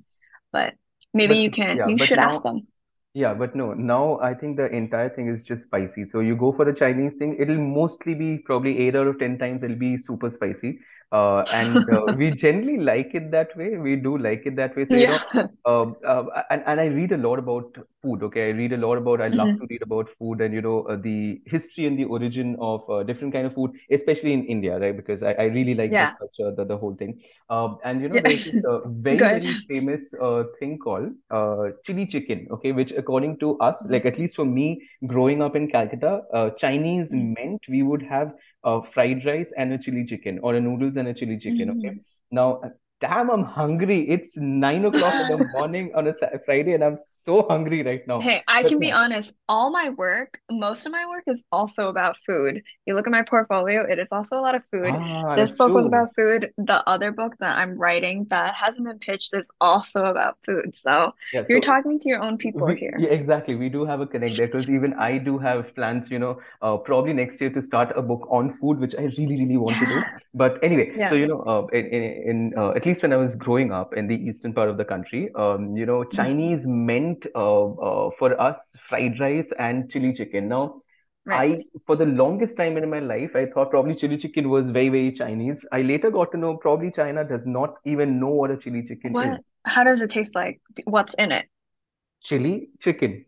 but maybe But you can yeah, you should ask them. Yeah, but no, now I think the entire thing is just spicy. So you go for the Chinese thing, it'll mostly be probably eight out of ten times it'll be super spicy. Uh, and uh, we generally like it that way. We do like it that way. So you know, uh, uh, and and I read a lot about food. Okay, I read a lot about. I love to Mhm. read about food and you know uh, the history and the origin of uh, different kind of food, especially in India, right? Because I, I really like this Yeah. culture, the the whole thing. Um, and you know, Yeah. there's this uh, very, very famous uh, thing called uh, chili chicken, okay, which according to us, like at least for me, growing up in Calcutta, uh, Chinese Mm. meant we would have uh, fried rice and a chili chicken or a noodles and a chili chicken, okay. Mm. Now, damn, I'm hungry. It's nine o'clock in the morning on a Friday, and I'm so hungry right now. Hey, I but can be honest. All my work, most of my work is also about food. You look at my portfolio, it is also a lot of food. Ah, this book true. was about food. The other book that I'm writing that hasn't been pitched is also about food. So yeah, you're so talking to your own people we, here. Yeah, exactly. We do have a connect there because even I do have plans, you know, uh, probably next year to start a book on food, which I really, really want yeah. to do. But anyway, so you know, uh, in, in, in uh, at least when I was growing up in the eastern part of the country, um, you know, mm-hmm. Chinese meant uh, uh, for us fried rice and chili chicken. Now, Right. I, for the longest time in my life, I thought probably chili chicken was very, very Chinese. I later got to know probably China does not even know what a chili chicken what? is. How does it taste like? What's in it? Chili chicken.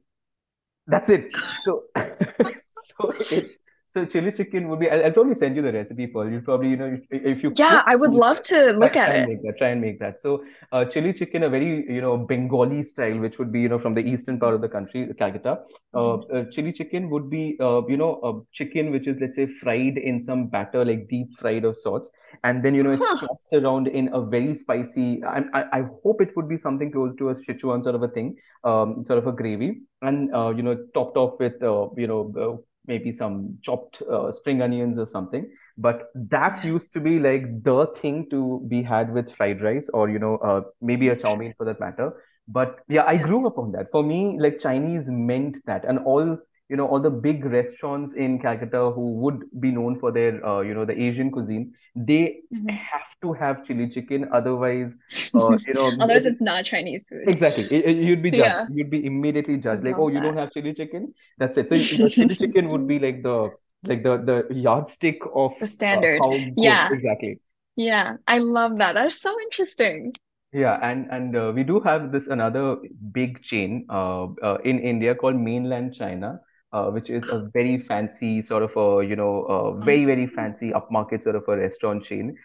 That's it. So, so it's so chili chicken would be. I'll, I'll, probably send you the recipe, Pearl. You probably, you know, if you. Yeah, I would love to look try, at try it. And make that, try and make that. So, uh, chili chicken, a very you know Bengali style, which would be you know from the eastern part of the country, Calcutta. Uh, mm-hmm. uh, chili chicken would be uh, you know a chicken which is let's say fried in some batter, like deep fried of sorts, and then you know it's huh. tossed around in a very spicy. I, I I hope it would be something close to a Sichuan sort of a thing, um, sort of a gravy, and uh, you know topped off with uh, you know uh, maybe some chopped uh, spring onions or something. But that used to be like the thing to be had with fried rice or you know uh, maybe a chow mein for that matter. But yeah i grew up on that. For me like chinese meant that. And all you know all the big restaurants in Calcutta who would be known for their uh, you know the Asian cuisine they mm-hmm. have to have chili chicken. Otherwise uh, you know otherwise it's not Chinese food. Exactly. It, it, you'd be judged. Yeah. you'd be immediately judged. Like oh you don't have chili chicken? That's it. So you know, chili chicken would be like the like the the yardstick of the standard. uh, yeah. exactly. Yeah. I love that. That's so interesting. Yeah, and and uh, we do have this another big chain uh, uh, in India called Mainland China, uh, which is a very fancy sort of a you know a very very mm-hmm. fancy upmarket sort of a restaurant chain.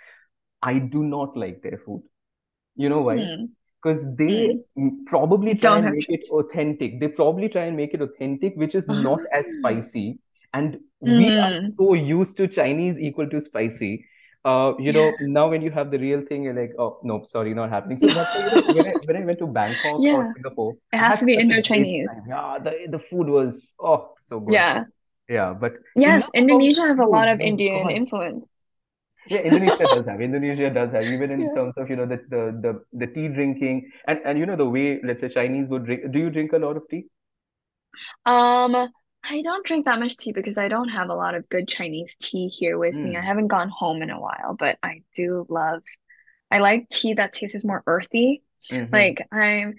I do not like their food. You know why? Because mm. they mm. probably try Don't and make it authentic. They probably try and make it authentic, which is not as spicy. And we are mm. so used to Chinese equal to spicy uh, you know, now when you have the real thing, you're like, oh no, sorry, not happening. So that's why, you know, when I when I went to Bangkok yeah. or Singapore, it has to be Indo-Chinese. Yeah, the the food was oh so good. Yeah, yeah, but yes, Indonesia has a lot of Indian influence. Yeah, Indonesia does have. Indonesia does have, even in yeah. terms of you know the, the the the tea drinking and and you know the way let's say Chinese would drink. Do you drink a lot of tea? Um, I don't drink that much tea because I don't have a lot of good Chinese tea here with mm. me. I hmm. haven't gone home in a while, but I do love I like tea that tastes more earthy. Mm-hmm. Like I'm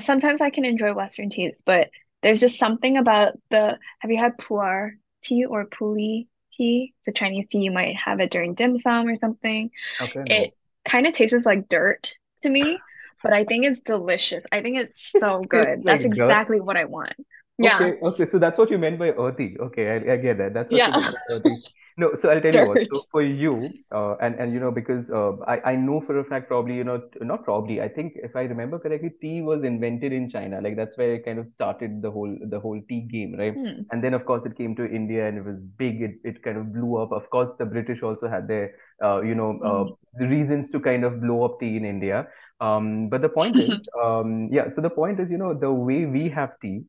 sometimes I can enjoy Western teas, but there's just something about the have you had pu'er tea or puli tea? It's a Chinese tea. You might have it during dim sum or something. Okay. It kind of tastes like dirt to me, but I think it's delicious. I think it's so good. That's exactly what I want. Yeah. Okay, okay. So that's what you meant by earthy. Okay, I, I get that. That's what yeah. you meant by earthy. No, so I'll tell you what. So for you, uh, and and you know because uh, I I know for a fact probably you know not probably I think if I remember correctly, tea was invented in China. Like that's where it kind of started the whole the whole tea game, right? Hmm. And then of course it came to India and it was big. It it kind of blew up. Of course the British also had their uh, you know uh, hmm. the reasons to kind of blow up tea in India. Um, but the point is, um, yeah. So the point is, you know, the way we have tea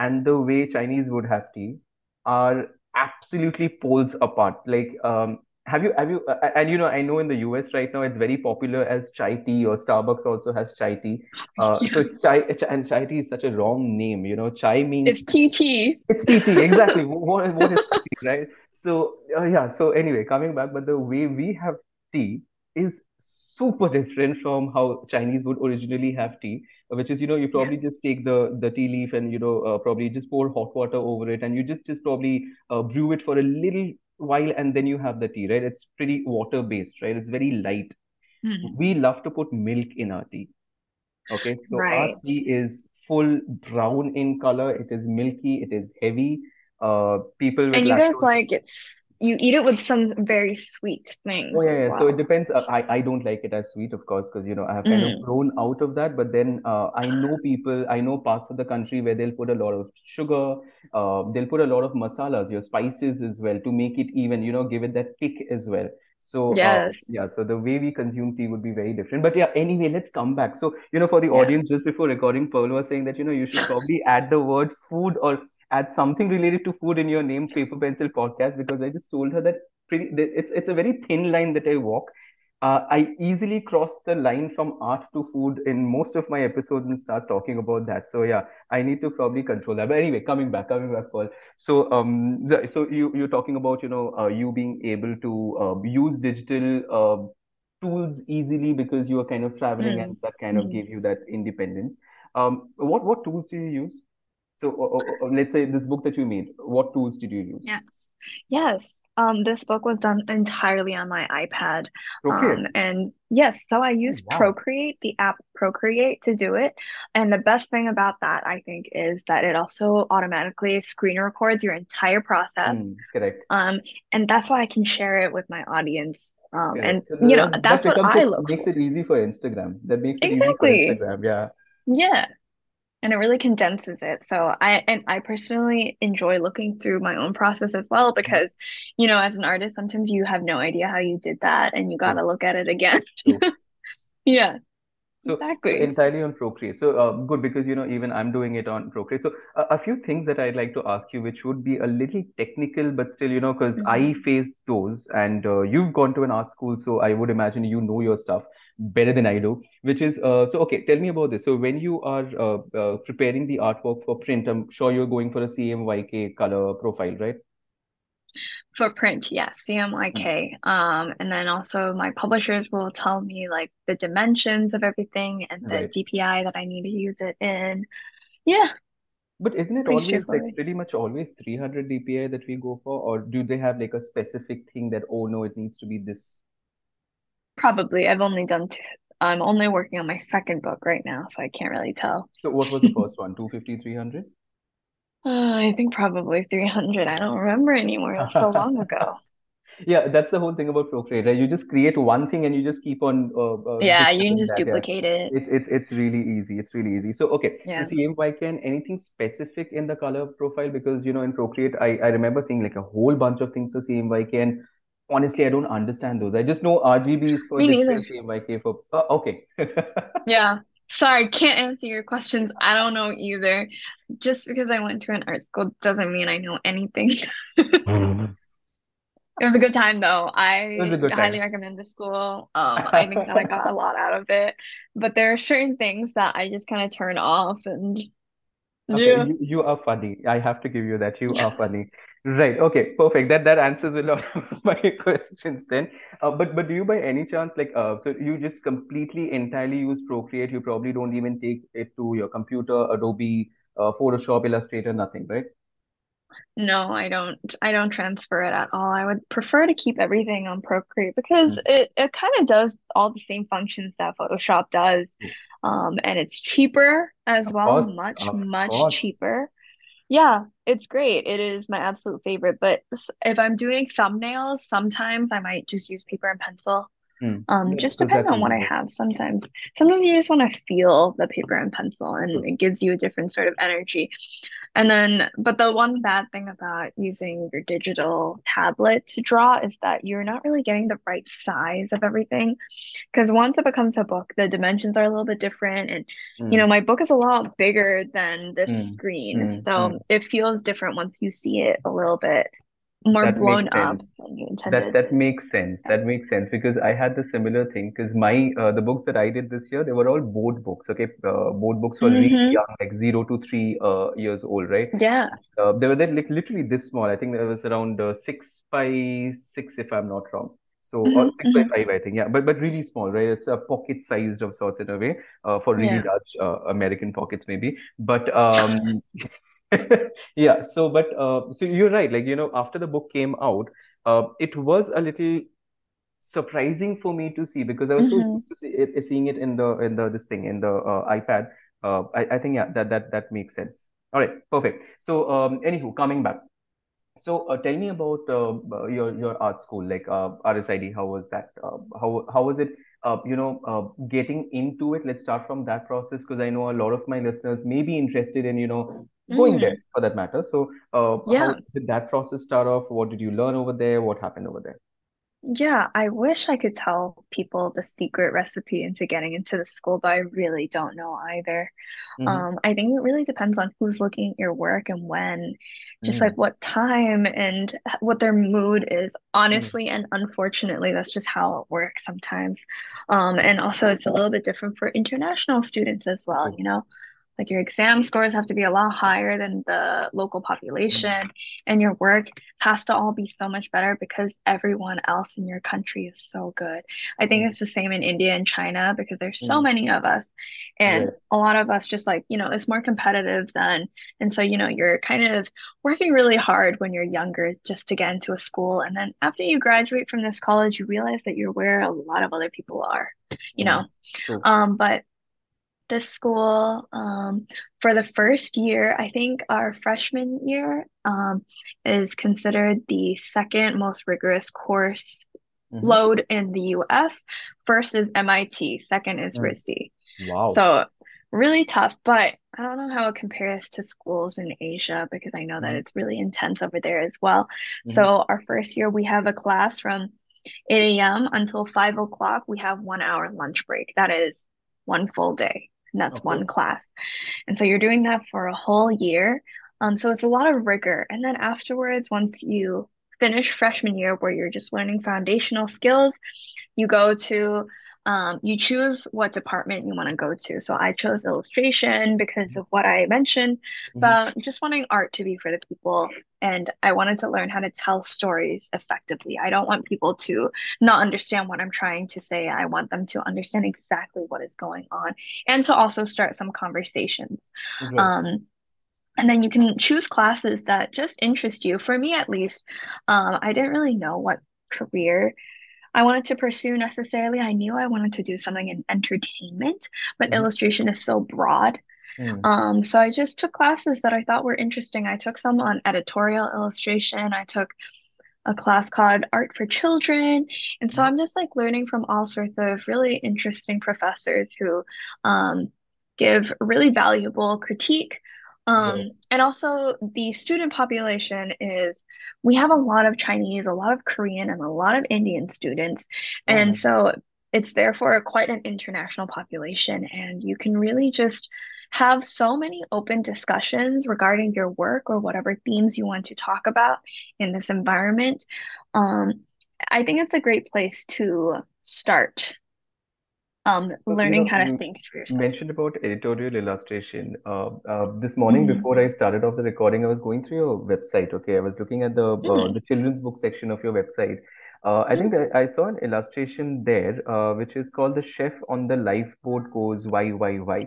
and the way Chinese would have tea are absolutely poles apart. Like, um, have you have you uh, and you know I know in the US right now it's very popular as chai tea or Starbucks also has chai tea. Uh, yeah. So chai and chai tea is such a wrong name. You know, chai means it's tea. It's tea tea exactly. what, what is tea, right? So uh, yeah. So anyway, coming back, but the way we have tea is super different from how Chinese would originally have tea which is you know you probably yeah. just take the the tea leaf and you know uh, probably just pour hot water over it and you just just probably uh, brew it for a little while and then you have the tea right? It's pretty water based right? It's very light. Mm-hmm. we love to put milk in our tea. Okay so right. our tea is full brown in color. It is milky. It is heavy. Uh people and you guys like it you eat it with some very sweet things Oh yeah, yeah. So it depends. Uh, I I don't like it as sweet, of course, because you know I have kind of Mm, grown out of that. But then uh, I know people, I know parts of the country where they'll put a lot of sugar, uh, they'll put a lot of masalas, your spices as well, to make it even, you know, give it that kick as well. So uh, yes. yeah, so the way we consume tea would be very different. But yeah, anyway, let's come back. So you know, for the Yeah. audience, just before recording, Pearl was saying that you know you should probably add the word food or add something related to food in your name, Paper Pencil Podcast, because I just told her that pretty it's it's a very thin line that I walk. Uh, I easily cross the line from art to food in most of my episodes and start talking about that. So yeah, I need to probably control that. But anyway, coming back, coming back, Pearl. So um, so you you're talking about you know uh, you being able to uh, use digital uh, tools easily because you are kind of traveling and Mm, that kind of mm, gave you that independence. Um, what what tools do you use? So uh, uh, let's say this book that you made, what tools did you use? yeah. Yes. Um, this book was done entirely on my iPad. Um, Procreate. and yes, so I Oh, wow. Procreate, the app Procreate to do it. And the best thing about that, I think, is that it also automatically screen records your entire process. Mm, correct. Um, and that's why I can share it with my audience. Um, and So you know, that that that's what I look makes for. it easy for Instagram. That makes it easy for Instagram. Yeah. Yeah. And it really condenses it. So I and I personally enjoy looking through my own process as well Mhm. because, you know, as an artist, sometimes you have no idea how you did that and you gotta look at it again. Yeah, So, exactly. entirely on Procreate. So, uh, good because you know even I'm doing it on Procreate. So, a, a few things that I'd like to ask you, which would be a little technical, but still, you know, because I hmm face those, and uh, you've gone to an art school, so I would imagine you know your stuff better than I do. Which is, uh, so okay, tell me about this. So, when you are uh, uh, preparing the artwork for print, I'm sure you're going for a CMYK color profile, right? For print, yes, Mm, CMYK. Um, and then also my publishers will tell me like the dimensions of everything and the Right. DPI that I need to use it in. Yeah, But isn't it pretty always like pretty much always 300 DPI that we go for, or do they have like a specific thing that, oh no, it needs to be this? Probably. I've only done two. I'm only working on my second book right now, so I can't really tell. So what was the first one? 250, 300? Uh, I think probably 300. I don't remember anymore. It was so long ago. Yeah, that's the whole thing about Procreate, right? You just create one thing and you just keep on uh, uh, Yeah, you can just that. Yeah, duplicate it. it's it's it's really easy. It's really easy. So okay, so Yeah. CMYK, anything specific in the color profile? Because you know in Procreate, I I remember seeing like a whole bunch of things for CMYK, and honestly, I don't understand those. I just know RGB is for Me. CMYK for. Uh, okay. Yeah. Sorry, can't answer your questions. I don't know either. Just because I went to an art school doesn't mean I know anything. It was a good time though. It was a I highly time. recommend the school. Um, I think that I got a lot out of it, but there are certain things that I just kind of turn off and Okay, yeah. you, you are funny. I have to give you that. You are funny. Right. Okay, perfect. That that answers a lot of my questions then. Uh, but but do you by any chance like uh so you just completely entirely use Procreate? You probably don't even take it to your computer, Adobe, uh, Photoshop, Illustrator, nothing, right? No, I don't I don't transfer it at all. I would prefer to keep everything on Procreate because Mm. it, it kind of does all the same functions that Photoshop does. True. Um, and it's cheaper as Of well, course, much, much course. cheaper. Yeah, it's great. It is my absolute favorite. But if I'm doing thumbnails, sometimes I might just use paper and pencil. Mm. Um, Yeah, just that's on what I have sometimes. Sometimes you just want to feel the paper and pencil and it gives you a different sort of energy. And then, but the one bad thing about using your digital tablet to draw is that you're not really getting the right size of everything. Because once it becomes a book, the dimensions are a little bit different. And, you know, Mm. my book is a lot bigger than this Mm. screen. Mm. So Mm. it feels different once you see it a little bit more That blown up than you That intended. that that makes sense. Yeah. That makes sense because I had the similar thing because my uh, the books that I did this year they were all board books. Okay, uh, board books for really hmm young, like zero to three uh, years old, right? Yeah. Uh, they were then like literally this small. I think there was around uh, six by six, if I'm not wrong. So or hmm six by hmm five, I think. Yeah, but but really small, right? It's a pocket sized of sorts in a way, uh, for really Yeah. large uh, American pockets maybe. But um, yeah. So but uh, so you're right. Like you know, after the book came out, uh, it was a little surprising for me to see because I was so hmm used to see it, seeing it in the in the this thing in the uh, iPad. Uh, I, I think yeah that that that makes sense. All right, perfect. So um, anywho, coming back. so uh, tell me about uh, your your art school, like uh, RISD. How was that? Uh, how how was it? Uh, you know, uh, getting into it. Let's start from that process because I know a lot of my listeners may be interested in you know going there Mm, for that matter. So, uh, how yeah. did that process start off? What did you learn over there? What happened over there? Yeah, I wish I could tell people the secret recipe into getting into the school, but I really don't know either. Mm-hmm. Um, I think it really depends on who's looking at your work and when, just Mm-hmm. like what time and what their mood is. Honestly, and unfortunately, that's just how it works sometimes. Um, and also it's a little bit different for international students as well, you know. Like your exam scores have to be a lot higher than the local population, and your work has to all be so much better because everyone else in your country is so good. I think it's the same in India and China because there's so Mm-hmm. many of us, and Right. a lot of us just like, you know, it's more competitive than, and so, you know, you're kind of working really hard when you're younger just to get into a school. And then after you graduate from this college, you realize that you're where a lot of other people are, you Mm-hmm. know. Um, but this school um, for the first year. I think our freshman year um, is considered the second most rigorous course Mm-hmm. load in the US. First is MIT, second is Mm. RISD. Wow. So really tough, but I don't know how it compares to schools in Asia because I know that Mm-hmm. it's really intense over there as well. Mm-hmm. So our first year, we have a class from 8 a.m. until 5 o'clock. We have one hour lunch break. That is one full day. And that's Okay. one class. And so you're doing that for a whole year. Um, so it's a lot of rigor. And then afterwards, once you finish freshman year where you're just learning foundational skills, you go to um, you choose what department you want to go to. So I chose illustration because of what I mentioned Mm-hmm. about just wanting art to be for the people. And I wanted to learn how to tell stories effectively. I don't want people to not understand what I'm trying to say. I want them to understand exactly what is going on and to also start some conversations. Right. Um, and then you can choose classes that just interest you. For me, at least, um, I didn't really know what career I wanted to pursue necessarily. I knew I wanted to do something in entertainment, but Mm-hmm. illustration is so broad. Mm-hmm. Um, so I just took classes that I thought were interesting. I took some on editorial illustration. I took a class called Art for Children. And so I'm just like learning from all sorts of really interesting professors who um, give really valuable critique. Um, and also, the student population is we have a lot of Chinese, a lot of Korean, and a lot of Indian students. And nice. so it's therefore quite an international population. And you can really just have so many open discussions regarding your work or whatever themes you want to talk about in this environment. Um, I think it's a great place to start um, So, you learning know, how to think for yourself. mentioned about editorial illustration. Uh, uh, this morning, Mm, before I started off the recording, I was going through your website. Okay, I was looking at the uh, mm, the children's book section of your website. Uh, I think mm. that I saw an illustration there, uh, which is called "The Chef on the Lifeboat Goes Why Why Why."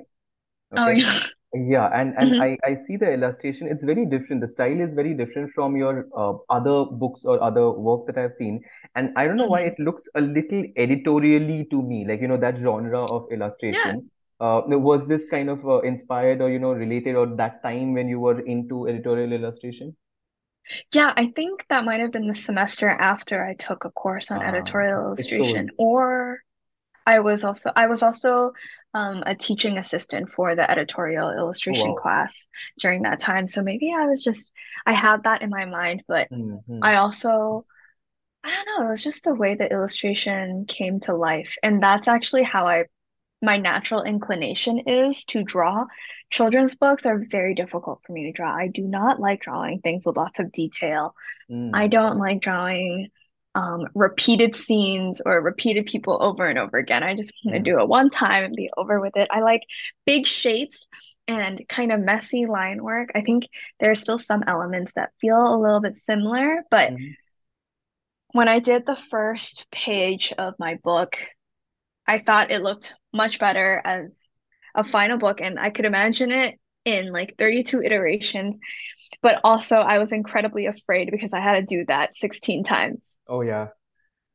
Oh, Okay. yeah. Yeah, and and Mhm, I I see the illustration. It's very different. The style is very different from your uh, other books or other work that I've seen. And I don't know why mhm. it looks a little editorially to me, like you know that genre of Yeah. illustration. Uh, now, was this kind of uh, inspired or you know related or that time when you were into editorial illustration? Yeah, I think that might have been the semester after I took a course on Ah, editorial illustration, or I was also I was also um, a teaching assistant for the editorial illustration wow. class during that time. So maybe I was just I had that in my mind, but Mm-hmm. I also I don't know, it was just the way the illustration came to life. And that's actually how I my natural inclination is to draw. Children's books are very difficult for me to draw. I do not like drawing things with lots of detail. I Mm. don't like drawing um, repeated scenes or repeated people over and over again. I just want to do it one time and be over with it. I like big shapes and kind of messy line work. I think there are still some elements that feel a little bit similar, but Mm-hmm. when I did the first page of my book, I thought it looked much better as a final book, and I could imagine it in like 32 iterations. But also, I was incredibly afraid because I had to do that 16 times. Oh yeah.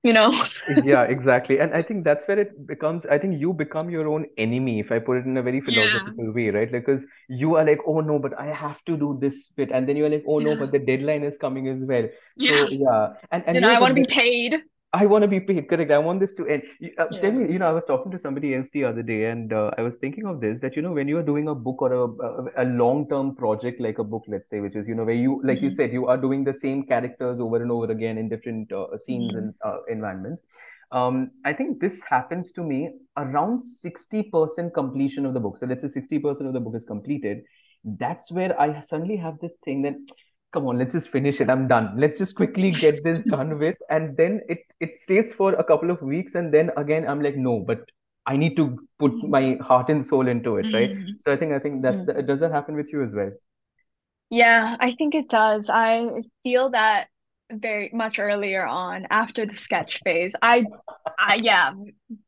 you know? Yeah, exactly. And I think that's where it becomes, I think you become your own enemy, if I put it in a very Yeah. philosophical way, right? Because you are like, oh no, but I have to do this bit. And then you're like, oh no, Yeah. but the deadline is coming as well. Yeah. So yeah. And and know, know I want to be paid. I want to be paid, correct. I want this to end. You- Uh, tell me, you know, I was talking to somebody else the other day, and uh, I was thinking of this that, you know, when you are doing a book or a, a, a long-term project like a book, let's say, which is, you know, where you, like you hmm said, you are doing the same characters over and over again in different uh, scenes hmm and uh, environments. Um, I think this happens to me around 60% completion of the book. So let's say 60% of the book is completed. That's where I suddenly have this thing that come on let's just finish it. I'm done. Let's just quickly get this done with and then it it stays for a couple of weeks and then again i'm like no but i need to put my heart and soul into it right? Hmm so i think i think that, that hmm does that happen with you as well. Yeah, I think it does. I feel that very much earlier on after the sketch phase. I, I yeah,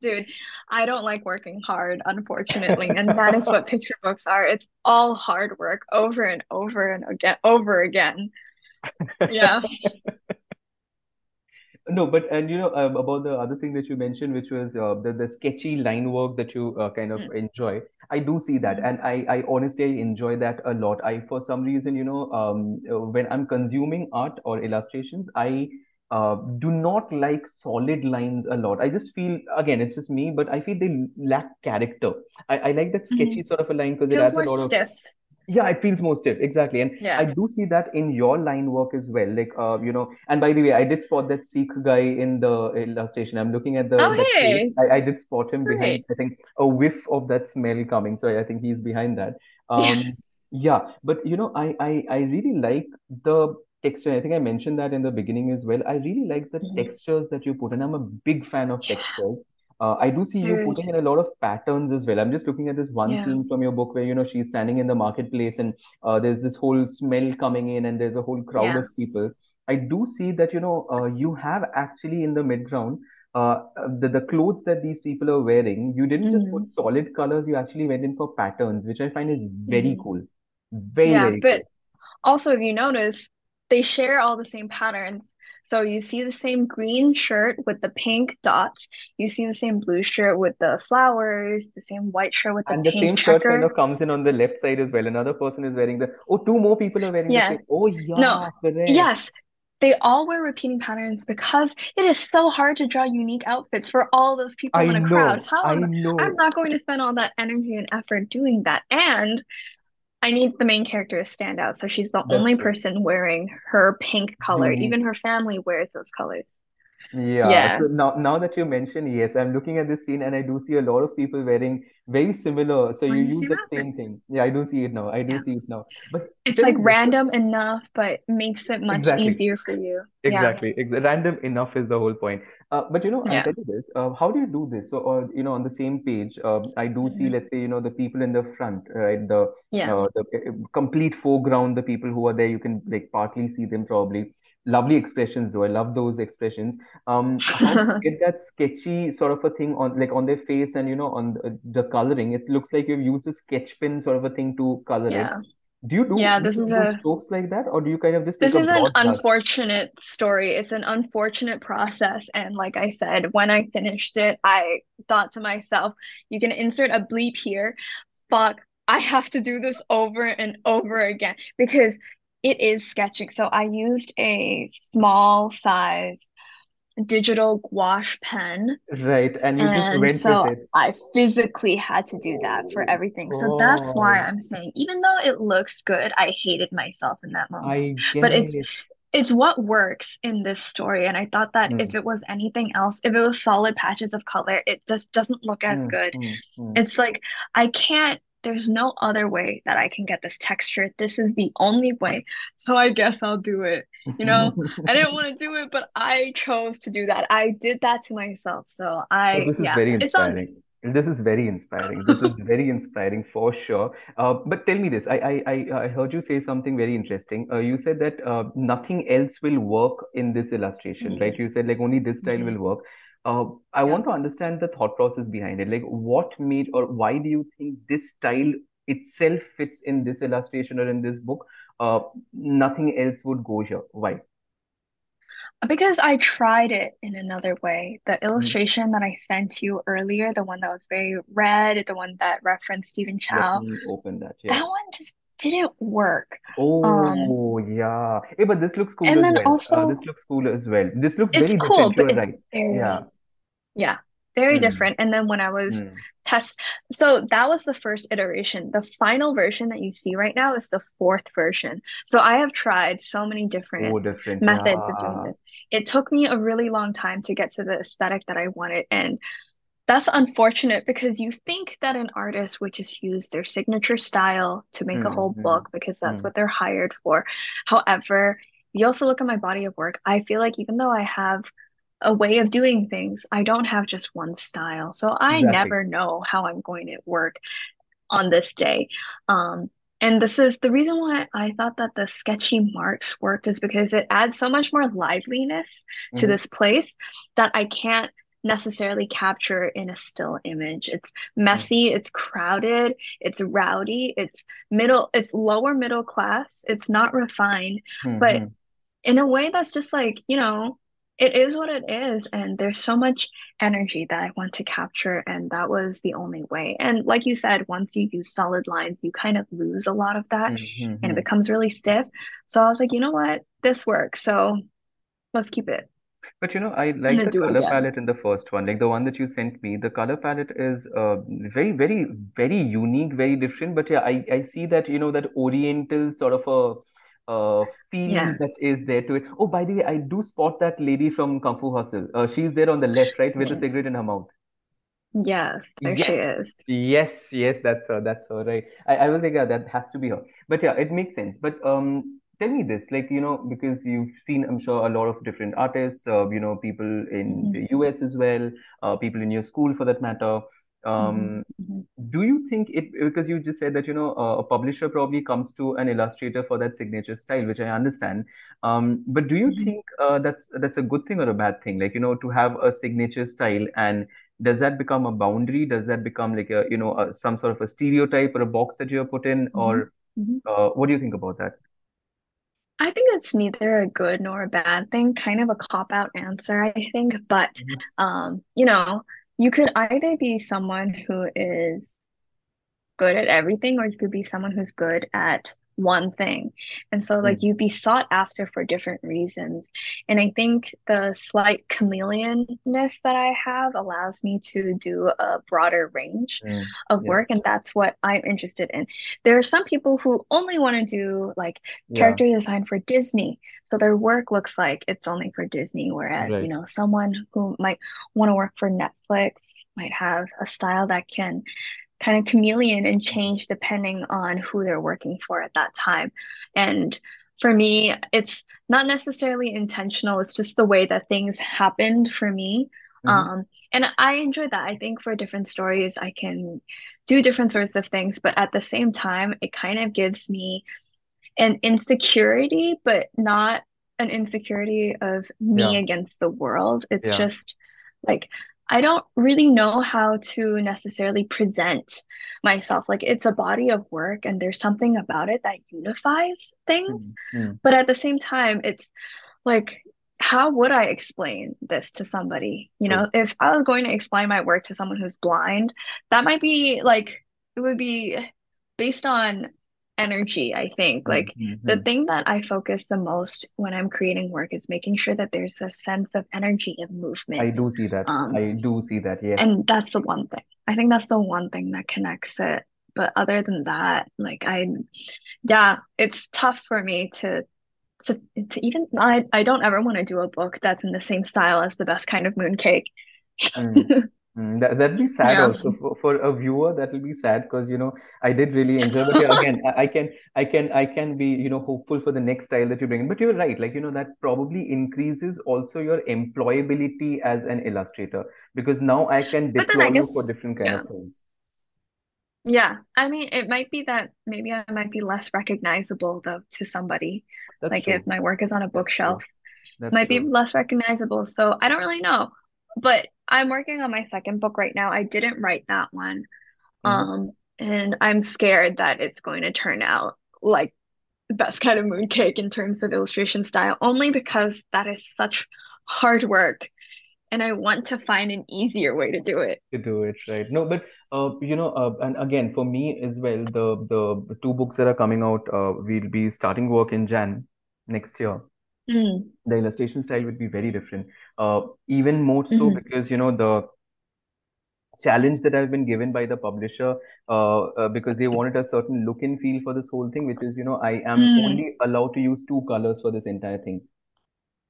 dude, I don't like working hard, unfortunately, and that is what picture books are. It's all hard work over and over and again, over again. Yeah. No, but and you know um, about the other thing that you mentioned, which was uh, the the sketchy line work that you uh, kind of enjoy. I do see that, Mm-hmm. and I I honestly enjoy that a lot. I for some reason, you know, um, when I'm consuming art or illustrations, I uh, do not like solid lines a lot. I just feel again, it's just me, but I feel they lack character. I, I like that hmm sketchy sort of a line because it adds a lot of stiff. Yeah, it feels more stiff, exactly. And I do see that in your line work as well. Like, uh, you know, and by the way, I did spot that Sikh guy in the illustration. I'm looking at the Oh, hey, I, I did spot him behind. I think, a whiff of that smell coming. So I think he's behind that. Yeah. Um, yeah, but you know, I I I really like the texture. I think I mentioned that in the beginning as well. I really like the Mhm. textures that you put, and I'm a big fan of Yeah, textures. Uh, I do see you putting in a lot of patterns as well. I'm just looking at this one Yeah. scene from your book where, you know, she's standing in the marketplace and uh, there's this whole smell coming in and there's a whole crowd Yeah. of people. I do see that, you know, uh, you have actually in the midground, uh, the, the clothes that these people are wearing, you didn't just put hmm solid colors, you actually went in for patterns, which I find is very hmm cool. Very, Yeah, very cool. but Also, if you notice, they share all the same patterns. So you see the same green shirt with the pink dots. You see the same blue shirt with the flowers, the same white shirt with the And pink same shirt kind checker. of comes in on the left side as well. Another person is wearing the, oh, two more people are wearing the Yeah. same. Oh, No, yeah, correct. yes, they all wear repeating patterns because it is so hard to draw unique outfits for all those people I in a crowd. know, How I am I'm not going to spend all that energy and effort doing that. And I need the main character to stand out. So she's the That's only true. person wearing her pink color. Unique. Even her family wears those colors. Yeah, Yeah. so now now that you mention, yes, I'm looking at this scene and I do see a lot of people wearing very similar. So oh, you Wearing the use same that same thing. Yeah, I do see it now. I do Yeah. see it now. But It's like me this. Random enough, but makes it much exactly, easier for you. Yeah. exactly. Ex random enough is the whole point. Uh, but you know, I'll tell you this. Uh, how do you do this? So, or you know, on the same page, uh, I do see, hmm let's say, you know, the people in the front, right? The Yeah. uh, the uh, complete foreground, the people who are there, you can like partly see them probably. Lovely expressions, though. I love those expressions. Um, how do you get that sketchy sort of a thing on like on their face and you know on the, the coloring? It looks like you've used a sketch pen sort of a thing to color it. Do you do Yeah, this is a strokes like that, or do you kind of just this is an unfortunate story. It's an unfortunate process. And like I said, when I finished it, I thought to myself, you can insert a bleep here. Fuck, I have to do this over and over again because it is sketching. So I used a small size digital gouache pen Right, and you just And went with so it. I physically had to do that for Oh everything. So that's why I'm saying, even though it looks good, I hated myself in that moment. But it's get. it's what works in this story. And I thought that Hmm, if it was anything else, if it was solid patches of color, it just doesn't look as hmm, good. hmm, hmm. It's like I can't, there's no other way that I can get this texture. This is the only way. So I guess I'll do it. You know, I didn't want to do it, but I chose to do that. I did that to myself. So I, this is yeah, very it's on inspiring. This is very inspiring. This is very inspiring for sure. Uh, but tell me this. I, I I heard you say something very interesting. Uh, you said that uh, nothing else will work in this illustration, right? Mhm, You said like only this style mhm. will work. Uh, I Yeah. want to understand the thought process behind it. Like, what made or why do you think this style itself fits in this illustration or in this book? Uh, nothing else would go here. Why? Because I tried it in another way. The illustration that I sent you earlier, the one that was very red, the one that referenced Stephen Chow, open that. that one just didn't work. Um, Oh, yeah. Hey, but this looks cool and as then well. Uh, this looks cool as well. This looks it's very cool, but it's right. Yeah. very Yeah, very Mm, different. And then when I was mm. test, so that was the first iteration. The final version that you see right now is the fourth version. So I have tried so many different So different. methods of doing this. It took me a really long time to get to the aesthetic that I wanted. And that's unfortunate because you think that an artist would just use their signature style to make a Mm, whole mm, book because that's mm. what they're hired for. However, you also look at my body of work, I feel like even though I have a way of doing things, I don't have just one style. So I Exactly. never know how I'm going to work on this day. Um, and this is the reason why I thought that the sketchy marks worked is because it adds so much more liveliness to hmm this place that I can't necessarily capture in a still image. It's messy, it's crowded, it's rowdy, it's middle, it's lower middle class, it's not refined, but hmm in a way that's just like, you know, it is what it is. And there's so much energy that I want to capture. And that was the only way. And like you said, once you use solid lines, you kind of lose a lot of that and it hmm becomes really stiff. So I was like, you know what? This works. So let's keep it But you know, I like the color again. palette in the first one, like the one that you sent me. The color palette is uh, very, very, very unique, very different. But yeah, I, I see that, you know, that Oriental sort of a uh, feel Yeah. that is there to it. Oh, by the way, I do spot that lady from Kung Fu Hustle. Uh, she's there on the left, right, with a cigarette in her mouth. Yes, there she Yes, is. yes, yes, that's her, that's her, right. I, I will think yeah, that has to be her. But yeah, it makes sense. But um, tell me this, like, you know, because you've seen, I'm sure, a lot of different artists, uh, you know, people in hmm the US as well, uh, people in your school for that matter. Um, hmm do you think it, because you just said that, you know, uh, a publisher probably comes to an illustrator for that signature style, which I understand. Um, but do you hmm think uh, that's that's a good thing or a bad thing? Like, you know, to have a signature style and does that become a boundary? Does that become like a, you know, a, some sort of a stereotype or a box that you're put in? Or hmm uh, what do you think about that? I think it's neither a good nor a bad thing, kind of a cop-out answer, I think. But Mhm. um, you know, you could either be someone who is good at everything, or you could be someone who's good at one thing. And so, like, Mm, you'd be sought after for different reasons. And I think the slight chameleonness that I have allows me to do a broader range mm, of yeah, work, and that's what I'm interested in. There are some people who only want to do like yeah, character design for Disney. So their work looks like it's only for Disney, whereas, you know, someone who might want to work for Netflix might have a style that can kind of chameleon and change depending on who they're working for at that time. And for me, it's not necessarily intentional, it's just the way that things happened for me. hmm Um, and I enjoy that. I think for different stories, I can do different sorts of things, but at the same time, it kind of gives me an insecurity, but not an insecurity of me Yeah, against the world. It's yeah. just like I don't really know how to necessarily present myself. Like it's a body of work and there's something about it that unifies things. Mm, mm, But at the same time, it's like, how would I explain this to somebody? You know, if I was going to explain my work to someone who's blind, that might be like, it would be based on energy, I think. Like mm, the thing that I focus the most when I'm creating work is making sure that there's a sense of energy and movement I do see that. Um, I do see that. Yes. and that's the one thing. I think that's the one thing that connects it. But other than that, like I, yeah, it's tough for me to to to even I I don't ever want to do a book that's in the same style as the best kind of mooncake. Mm. Mm, that that'd be sad Yeah. also for, for a viewer. That will be sad because you know I did really enjoy. But yeah, again, I, I can I can I can be you know hopeful for the next style that you bring in. But you're right, like you know that probably increases also your employability as an illustrator because now I can deploy I you for different kind yeah. of things. Yeah. I mean, it might be that maybe I might be less recognizable though to somebody. That's Like if my work is on a bookshelf. That's might be less recognizable. So I don't really know. But I'm working on my second book right now. I didn't write that one. hmm Um, and I'm scared that it's going to turn out like the best kind of mooncake in terms of illustration style, only because that is such hard work and I want to find an easier way to do it. To do it, right? No, but uh, you know, uh, and again, for me as well, the the two books that are coming out, uh, we'll be starting work in Jan next year. Mm. The illustration style would be very different. Uh, even more so Mhm. because you know the challenge that I've been given by the publisher, uh, uh, because they wanted a certain look and feel for this whole thing, which is, you know, I am Mm. only allowed to use two colors for this entire thing.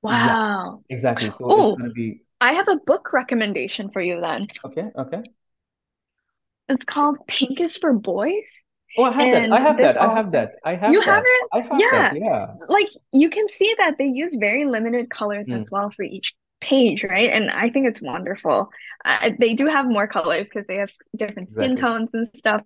Yeah, Wow. exactly. So it's Oh, gonna be I have a book recommendation for you then. okay, okay. It's called Pink is for Boys. Oh, I have that. I have that. I have that. I have you that. have it? I have Yeah. that. Yeah. Like you can see that they use very limited colors Mm, as well for each page, right? And I think it's wonderful. Uh, they do have more colors because they have different skin exactly. tones and stuff.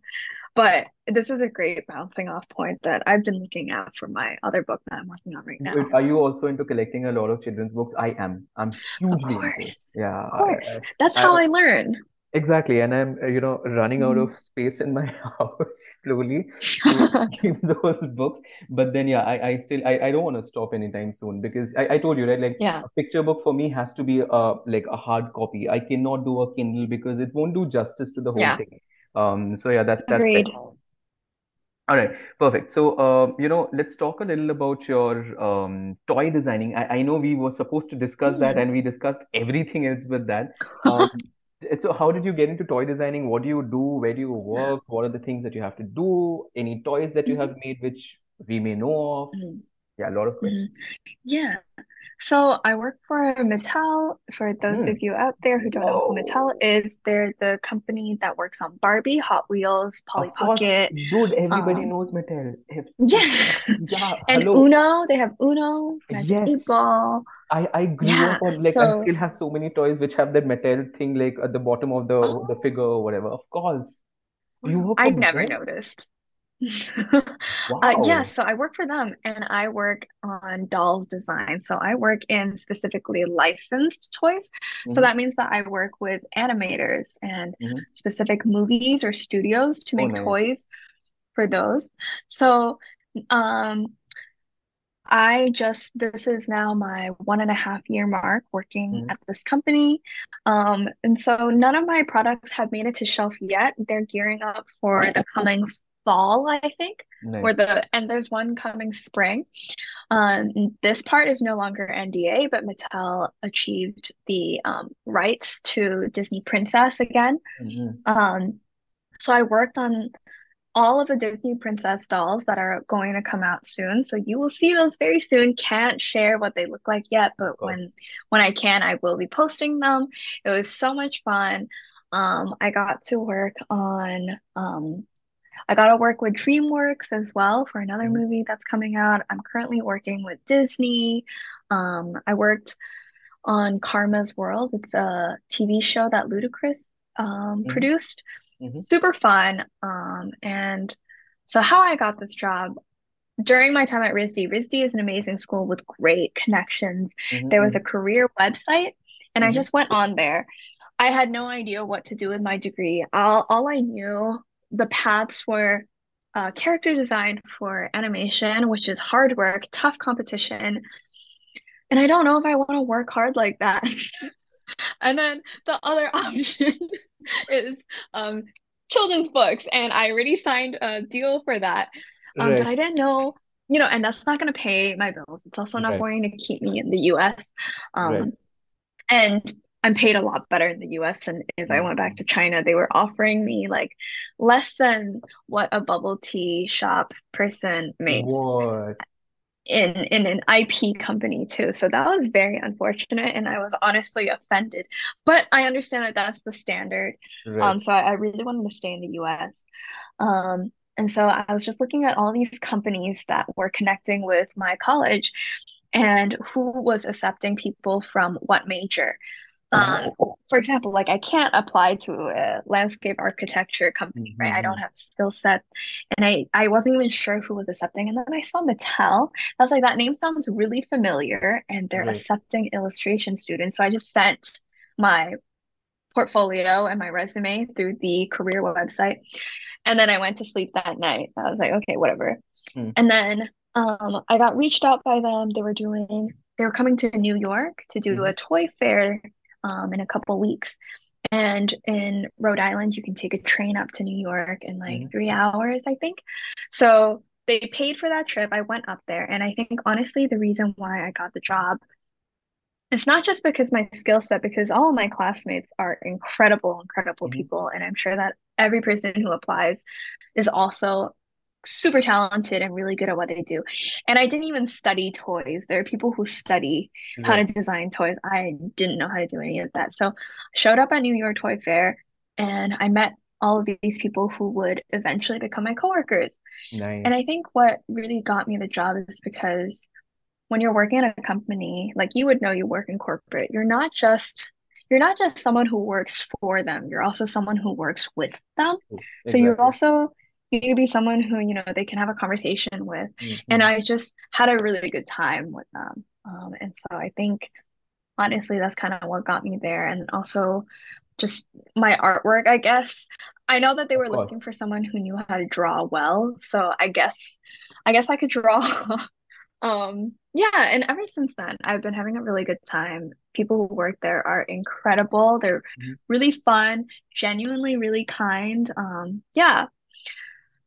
But this is a great bouncing off point that I've been looking at for my other book that I'm working on right now. Are you also into collecting a lot of children's books? I am. I'm Of hugely into. course, Yeah, of I, course. I, That's I how I learn. Exactly, and I'm uh, you know running out of space in my house slowly to keep those books. But then yeah, I, I still I, I don't want to stop anytime soon because I, I told you right, like Yeah, a picture book for me has to be uh like a hard copy. I cannot do a Kindle because it won't do justice to the whole yeah, thing. Um, so yeah, that that's agreed. All right, perfect. So, uh, you know, let's talk a little about your um, toy designing. I, I know we were supposed to discuss that Mm. and we discussed everything else with that. Um, so how did you get into toy designing? What do you do? Where do you work? What are the things that you have to do? Any toys that you Mhm. have made which we may know of? Mhm. Yeah, a lot of questions. Yeah. So I work for Mattel. For those Hmm. of you out there who don't know who Mattel is, they're the company that works on Barbie, Hot Wheels, Polly Pocket. dude, everybody Um, knows Mattel. Yeah. yeah, And hello. Uno, they have Uno, Magic Eight Yes. Ball. I I grew Yeah. up on like I still have so many toys which have that metal thing like at the bottom of the the oh, figure or whatever. Of course, you work I never Mattel? noticed. Uh, yeah, so I work for them and I work on dolls design. So I work in specifically licensed toys. So hmm that means that I work with animators and hmm specific movies or studios to Oh, make nice. toys for those. So um I just this is now my one and a half year mark working hmm at this company. Um, and so none of my products have made it to shelf yet. They're gearing up for the coming fall, I think, or the and there's one coming spring. Um, this part is no longer NDA, but Mattel achieved the um, rights to Disney Princess again. hmm Um, so I worked on all of the Disney Princess dolls that are going to come out soon. So you will see those very soon. Can't share what they look like yet, but when when I can, I will be posting them. It was so much fun. Um, I got to work on um, I got to work with DreamWorks as well for another hmm movie that's coming out. I'm currently working with Disney. Um, I worked on Karma's World. It's a TV show that Ludacris um, hmm produced. Hmm Super fun. Um, and so how I got this job during my time at RISD, RISD is an amazing school with great connections. hmm There was a hmm career website, and I hmm just went on there. I had no idea what to do with my degree. All, all I knew, the paths were uh, character design for animation, which is hard work, tough competition. And I don't know if I want to work hard like that. And then the other option is um, children's books, and I already signed a deal for that. Um, but I didn't know, you know, and that's not going to pay my bills. It's also not Right. going to keep me in the US. Right. Um, and I'm paid a lot better in the US than if I went back to China. They were offering me like less than what a bubble tea shop person makes What? In in an IP company too. So that was very unfortunate, and I was honestly offended. But I understand that that's the standard. Um, so I, I really wanted to stay in the US. Um, and so I was just looking at all these companies that were connecting with my college and who was accepting people from what major. Um, for example, like I can't apply to a landscape architecture company, right? I don't hmm have skill set, and I I wasn't even sure who was accepting. And then I saw Mattel. I was like, that name sounds really familiar, and they're Right. accepting illustration students. So I just sent my portfolio and my resume through the career website, and then I went to sleep that night. I was like, okay, whatever. Hmm. And then um, I got reached out by them. They were doing, they were coming to New York to do Mm-hmm. a toy fair um, in a couple weeks. And in Rhode Island, you can take a train up to New York in like Mm-hmm. three hours, I think. So they paid for that trip. I went up there. And I think honestly, the reason why I got the job, it's not just because my skill set, because all of my classmates are incredible, incredible Mm-hmm. people. And I'm sure that every person who applies is also super talented and really good at what they do. And I didn't even study toys. There are people who study how to design toys. I didn't know how to do any of that. So I showed up at New York Toy Fair and I met all of these people who would eventually become my coworkers. Nice. And I think what really got me the job is because when you're working at a company, like you would know you work in corporate, you're not just you're not just someone who works for them, you're also someone who works with them. True. So you're also need to be someone who, you know, they can have a conversation with. And Mm-hmm. I just had a really good time with them. Um, and so I think honestly that's kind of what got me there. And also just my artwork, I guess. I know that they were looking for someone who knew how to draw well. So I guess I guess I could draw. Um, yeah, and ever since then, I've been having a really good time. People who work there are incredible. They're Mhm. really fun, genuinely really kind. Um, yeah,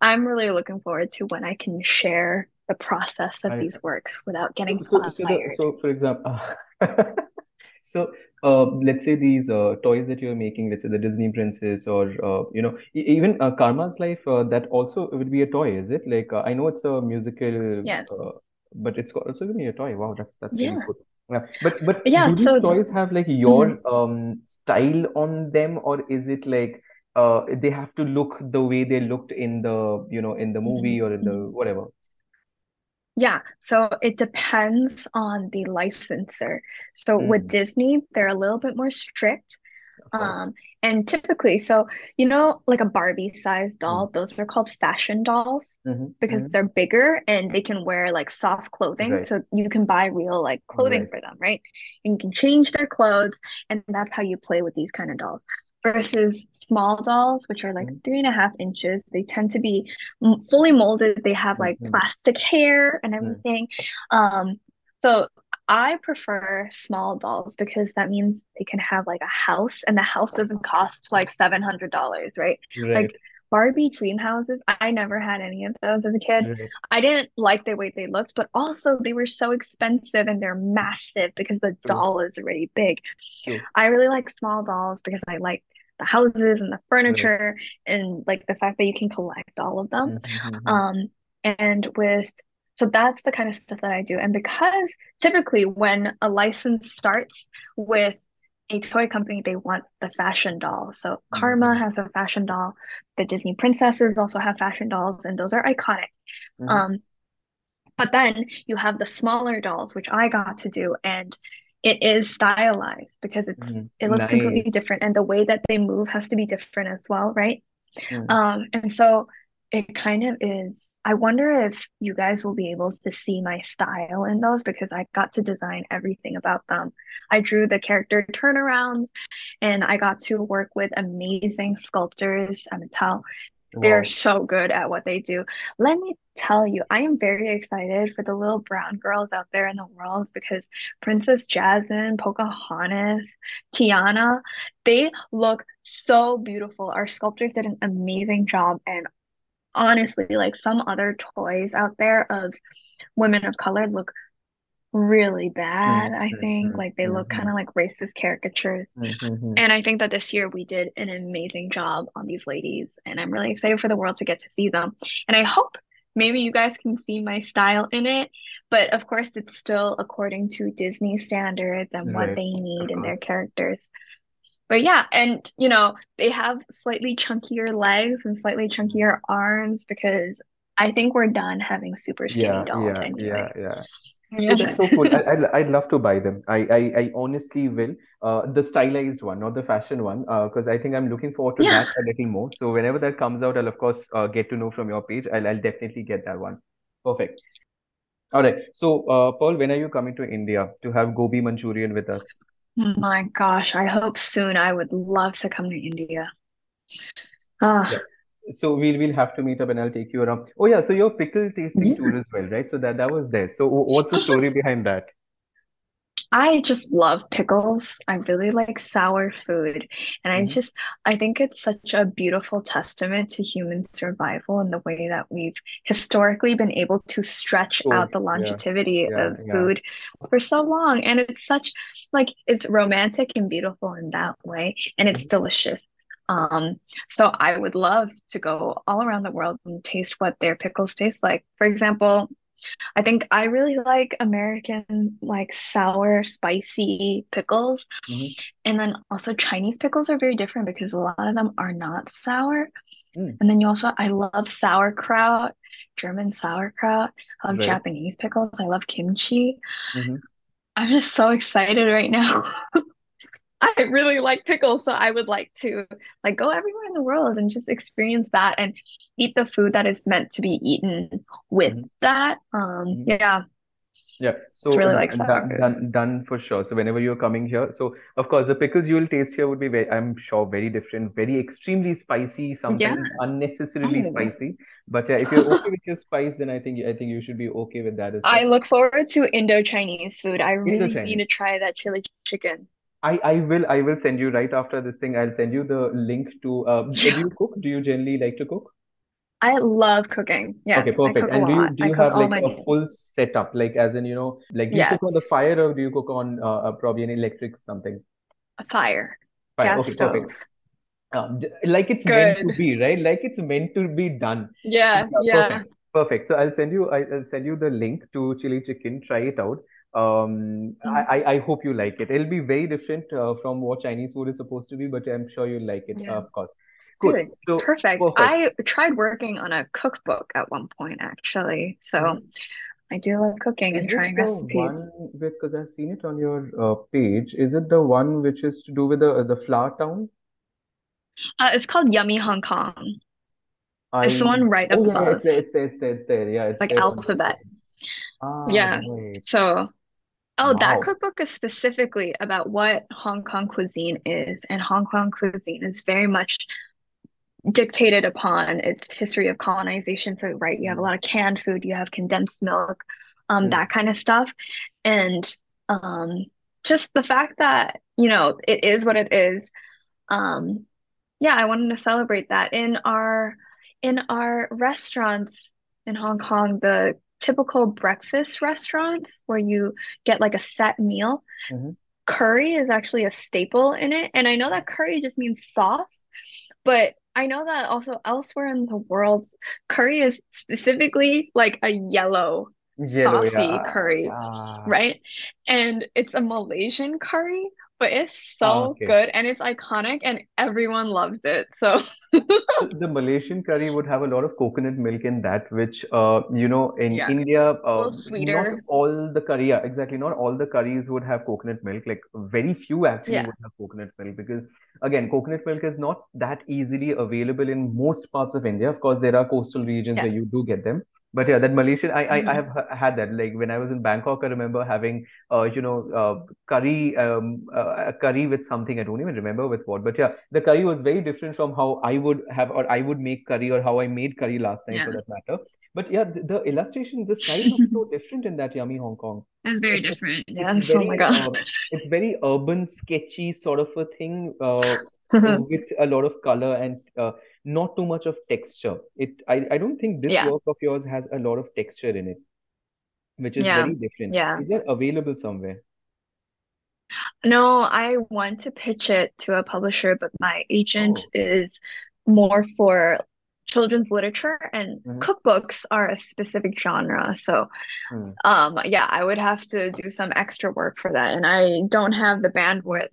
I'm really looking forward to when I can share the process of these works without getting so so the so for example, so uh, let's say these uh, toys that you're making, let's say the Disney Princess or uh, you know even uh, Karma's Life, uh, that also would be a toy, is it? Like uh, I know it's a musical, Yes. uh, but it's also gonna be a toy. Wow, that's that's really cool. Yeah, but but Yeah, do these toys have like your um style on them, or is it like uh they have to look the way they looked in the you know in the mhm, movie or in the mhm. whatever? Yeah, so it depends on the licensor. So with Mm, Disney, they're a little bit more strict. Um, and typically, so you know, like a Barbie sized Mm. doll, those are called fashion dolls Mm-hmm. because Mm-hmm. they're bigger and they can wear like soft clothing. Right. So you can buy real like clothing Right. for them, right? And you can change their clothes, and that's how you play with these kind of dolls. Versus small dolls, which are like Mm-hmm. three and a half inches, they tend to be fully molded. They have like Mm-hmm. plastic hair and Mm. everything. Um, so I prefer small dolls because that means they can have like a house and the house doesn't cost like $700, right? Right. Like Barbie dream houses, I never had any of those as a kid. Right. I didn't like the way they looked, but also they were so expensive and they're massive because the doll is already big. I really like small dolls because I like the houses and the Right. furniture and like the fact that you can collect all of them. Mm-hmm. Um, and with so that's the kind of stuff that I do. And because typically when a license starts with a toy company, they want the fashion doll. So Karma Mm-hmm. has a fashion doll. The Disney princesses also have fashion dolls, and those are iconic. Mm-hmm. Um, but then you have the smaller dolls, which I got to do, and it is stylized because it's Mm-hmm. it looks completely different, and the way that they move has to be different as well, right? Mm. Um, and so it kind of is. I wonder if you guys will be able to see my style in those because I got to design everything about them. I drew the character turnarounds and I got to work with amazing sculptors at Mattel. They are Wow. so good at what they do. Let me tell you, I am very excited for the little brown girls out there in the world because Princess Jasmine, Pocahontas, Tiana, they look so beautiful. Our sculptors did an amazing job. And honestly, like some other toys out there of women of color look really bad, I think. Mm-hmm. Like they look Mm-hmm. kind of like racist caricatures. Mm-hmm. And I think that this year we did an amazing job on these ladies, and I'm really excited for the world to get to see them. And I hope maybe you guys can see my style in it, but of course, it's still according to Disney standards and what they need in their characters. But yeah, and you know, they have slightly chunkier legs and slightly chunkier arms because I think we're done having super skinny Yeah, dolls yeah, yeah, anyway. yeah. Oh, Yeah. that's so cool. I, I'd, I'd love to buy them. I, I, I honestly will. Uh, the stylized one, not the fashion one, uh, because I think I'm looking forward to Yeah. that a little more. So whenever that comes out, I'll of course uh, get to know from your page. I'll, I'll definitely get that one. Perfect. All right. So, uh, Pearl, when are you coming to India to have gobi Manchurian with us? My gosh, I hope soon. I would love to come to India. Yeah. So we'll we'll have to meet up and I'll take you around. Oh yeah, so your pickle tasting Yeah. tour as well, right? So that that was there. So what's the story behind that? I just love pickles. I really like sour food. And I hmm just, I think it's such a beautiful testament to human survival and the way that we've historically been able to stretch Sure. out the longevity Yeah. of Yeah. food for so long. And it's such, like, it's romantic and beautiful in that way. And it's Mhm. delicious. Um, so I would love to go all around the world and taste what their pickles taste like. For example, I think I really like American like sour, spicy pickles. Mhm. And then also Chinese pickles are very different because a lot of them are not sour. Mm. And then you also, I love sauerkraut, German sauerkraut. I love Right. Japanese pickles. I love kimchi. hmm I'm just so excited right now. I really like pickles, so I would like to like go everywhere in the world and just experience that and eat the food that is meant to be eaten with hmm that. Um, hmm yeah, Yeah. So really like done done done for sure. So whenever you're coming here, so of course the pickles you will taste here would be very, I'm sure, very different, very extremely spicy, Yeah. unnecessarily Oh. spicy. But yeah, if you're okay with your spice, then I think I think you should be okay with that as well. I look forward to Indo-Chinese food. I really need to try that chili chicken. I, I will I will send you right after this thing. I'll send you the link to uh, uh, do you cook? Do you generally like to cook? I love cooking. Yeah. Okay, perfect. And do you do you have like a full setup? Like as in, you know, like do you cook on the fire or do you cook on uh, uh, probably an electric something? a fire, Fire. gas Okay, perfect. Um, like it's meant to be, right? Like it's meant to be done. Yeah, yeah, yeah. perfect, perfect. So I'll send you I- I'll send you the link to chili chicken. Try it out. Um, I, Mhm. I I hope you like it. It'll be very different uh, from what Chinese food is supposed to be, but I'm sure you'll like it, uh, Yeah. of course. Cool. Good. So Perfect. perfect. I tried working on a cookbook at one point, actually. So Mhm. I do love cooking Is and trying the recipes. one because I've seen it on your uh, page, is it the one which is to do with the the flower town? Uh, it's called Yummy Hong Kong. It's the one right oh yeah, yeah, it's above, there, it's there, it's there, it's there. Yeah, it's like there alphabet. Ah, Yeah. right. So Oh, that cookbook is specifically about what Hong Kong cuisine is, and Hong Kong cuisine is very much dictated upon its history of colonization. So, right, you have a Mm, lot of canned food, you have condensed milk, um, mm, that kind of stuff. And um, just the fact that, you know, it is what it is. Um, yeah, I wanted to celebrate that in our in our restaurants in Hong Kong, the typical breakfast restaurants where you get like a set meal, mhm. curry is actually a staple in it. And I know that curry just means sauce, but I know that also elsewhere in the world, curry is specifically like a yellow Yellow, saucy yeah, curry, yeah. right? And it's a Malaysian curry, but it's Ah, so okay. good and it's iconic and everyone loves it. So The, Malaysian curry would have a lot of coconut milk in that, which, uh, you know, in yeah, India, uh, not all the curry, yeah, exactly, not all the curries would have coconut milk. Like very few actually Yeah, would have coconut milk because, again, coconut milk is not that easily available in most parts of India. Of course, there are coastal regions where you do get them. But yeah, that Malaysian, I, I, I hmm have had that. Like when I was in Bangkok, I remember having, uh, you know, uh, curry, um, uh, a curry with something. I don't even remember with what. But yeah, the curry was very different from how I would have or I would make curry or how I made curry last night for that matter. But yeah, the, the illustration, the style looks so different in that Yummy Hong Kong. It's very it's different. it's Yes. Oh my very God. uh, it's very urban, sketchy sort of a thing uh, with a lot of color and uh, not too much of texture. It I, I don't think this Yeah. work of yours has a lot of texture in it, which is Yeah. very different. Yeah. Is that available somewhere? No, I want to pitch it to a publisher, but my agent Oh. is more for children's literature and hmm cookbooks are a specific genre. So, Hmm. um, yeah, I would have to do some extra work for that, and I don't have the bandwidth.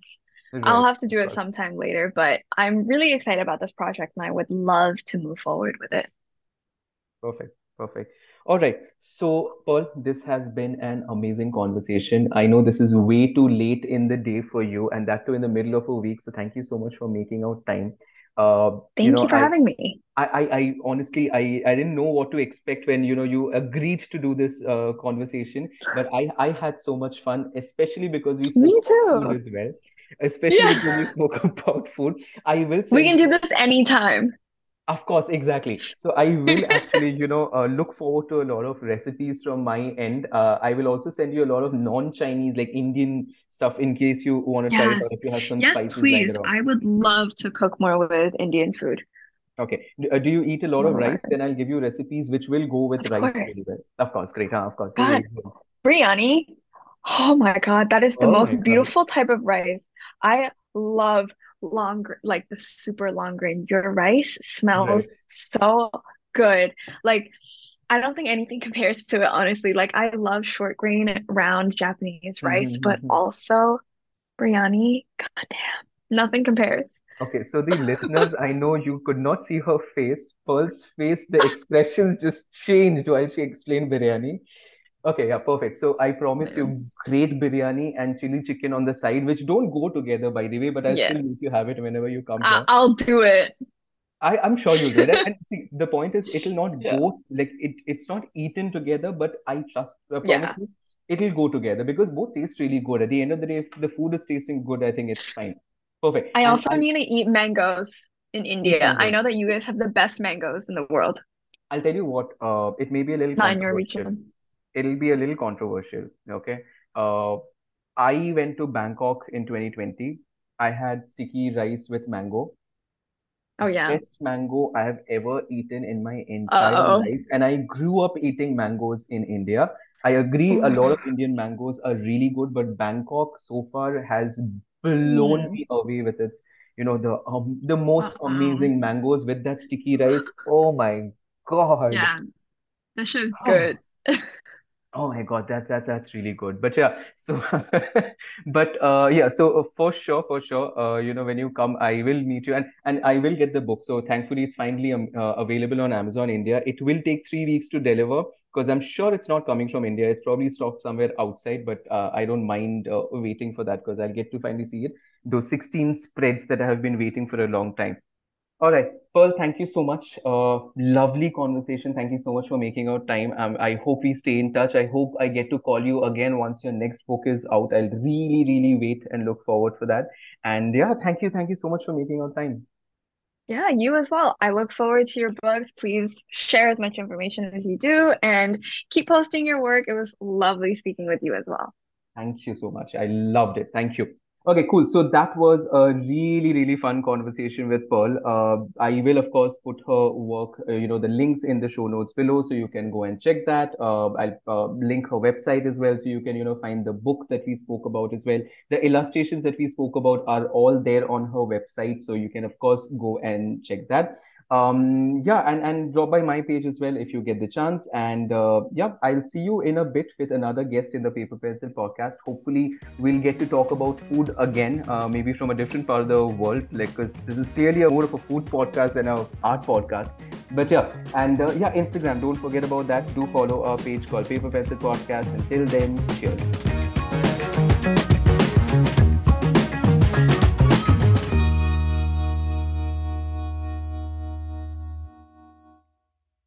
I'll have to do it sometime later, but I'm really excited about this project and I would love to move forward with it. Perfect. Perfect. All right. So, Pearl, this has been an amazing conversation. I know this is way too late in the day for you, and that too in the middle of a week. So, thank you so much for making out time. Uh, you Thank know, you for I, having me. I, I, I honestly, I, I didn't know what to expect when, you know, you agreed to do this uh, conversation, but I, I had so much fun, especially because we spoke Me too. as well, especially Yeah, because we spoke about food. I will we can do you this anytime. Of course, exactly. So I will actually, you know, uh, look forward to a lot of recipes from my end. Uh, I will also send you a lot of non-Chinese, like Indian stuff, in case you want to try it out if you have some Yes, spices please. I would love to cook more with Indian food. Okay. Do, uh, do you eat a lot of rice? Then I'll give you recipes which will go with Of rice course. really well. Of course, great. Huh? Of course, you God, biryani. Oh my God, that is the Oh most beautiful type of rice. I love long, like the super long grain. Your rice smells so good. Like, I don't think anything compares to it, honestly. Like, I love short grain, round Japanese rice, mm-hmm, but mm-hmm. also biryani. Goddamn, nothing compares. Okay, so the listeners, I know you could not see her face. Pearl's face, the expressions just changed while she explained biryani. Okay, yeah, perfect. So I promise Mm, you great biryani and chili chicken on the side, which don't go together, by the way, but I'll Yeah, still make you have it whenever you come I- I'll do it. I, I'm sure you'll do it. And, see, the point is, it'll not Yeah, go like it, it's not eaten together, but I trust, I promise yeah. you, it'll go together because both taste really good. At the end of the day, if the food is tasting good, I think it's fine. Perfect. I also need to eat mangoes in India. I know that you guys have the best mangoes in the world, I'll tell you what, uh, it may be a little not in your region. It'll be a little controversial. Okay. Uh, I went to Bangkok in 2020. I had sticky rice with mango. Oh yeah. Best mango I have ever eaten in my entire Uh-oh. life. And I grew up eating mangoes in India. I agree, a lot Ooh. of Indian mangoes are really good, but Bangkok so far has blown Mm. me away with its, you know, the um, the most Uh-oh. amazing mangoes with that sticky rice. Oh my God. Yeah, that shit is good. Oh my God, that that that's really good. But yeah, so but uh yeah, so uh, for sure, for sure, uh you know when you come, I will meet you and and I will get the book. So thankfully, it's finally um, uh, available on Amazon India. It will take three weeks to deliver because I'm sure it's not coming from India. It's probably stocked somewhere outside, but uh, I don't mind uh, waiting for that because I'll get to finally see it. Those 16 spreads that I have been waiting for a long time. All right, Pearl, thank you so much. Uh, lovely conversation. Thank you so much for making our time. Um, I hope we stay in touch. I hope I get to call you again once your next book is out. I'll really, really wait and look forward for that. And yeah, thank you. Thank you so much for making our time. Yeah, you as well. I look forward to your books. Please share as much information as you do and keep posting your work. It was lovely speaking with you as well. Thank you so much. I loved it. Thank you. Okay, cool. So that was a really, really fun conversation with Pearl. Uh, I will, of course, put her work, uh, you know, the links in the show notes below, so you can go and check that. Uh, I'll uh, link her website as well, so you can, you know, find the book that we spoke about as well. The illustrations that we spoke about are all there on her website, so you can, of course, go and check that um yeah and and drop by my page as well if you get the chance. And uh, yeah i'll see you in a bit with another guest in the paper pencil podcast. Hopefully we'll get to talk about food again uh, maybe from a different part of the world. Like because this is clearly a more of a food podcast than a art podcast. But yeah and uh, yeah instagram. Don't forget about that. Do follow our page called paper pencil podcast. Until then cheers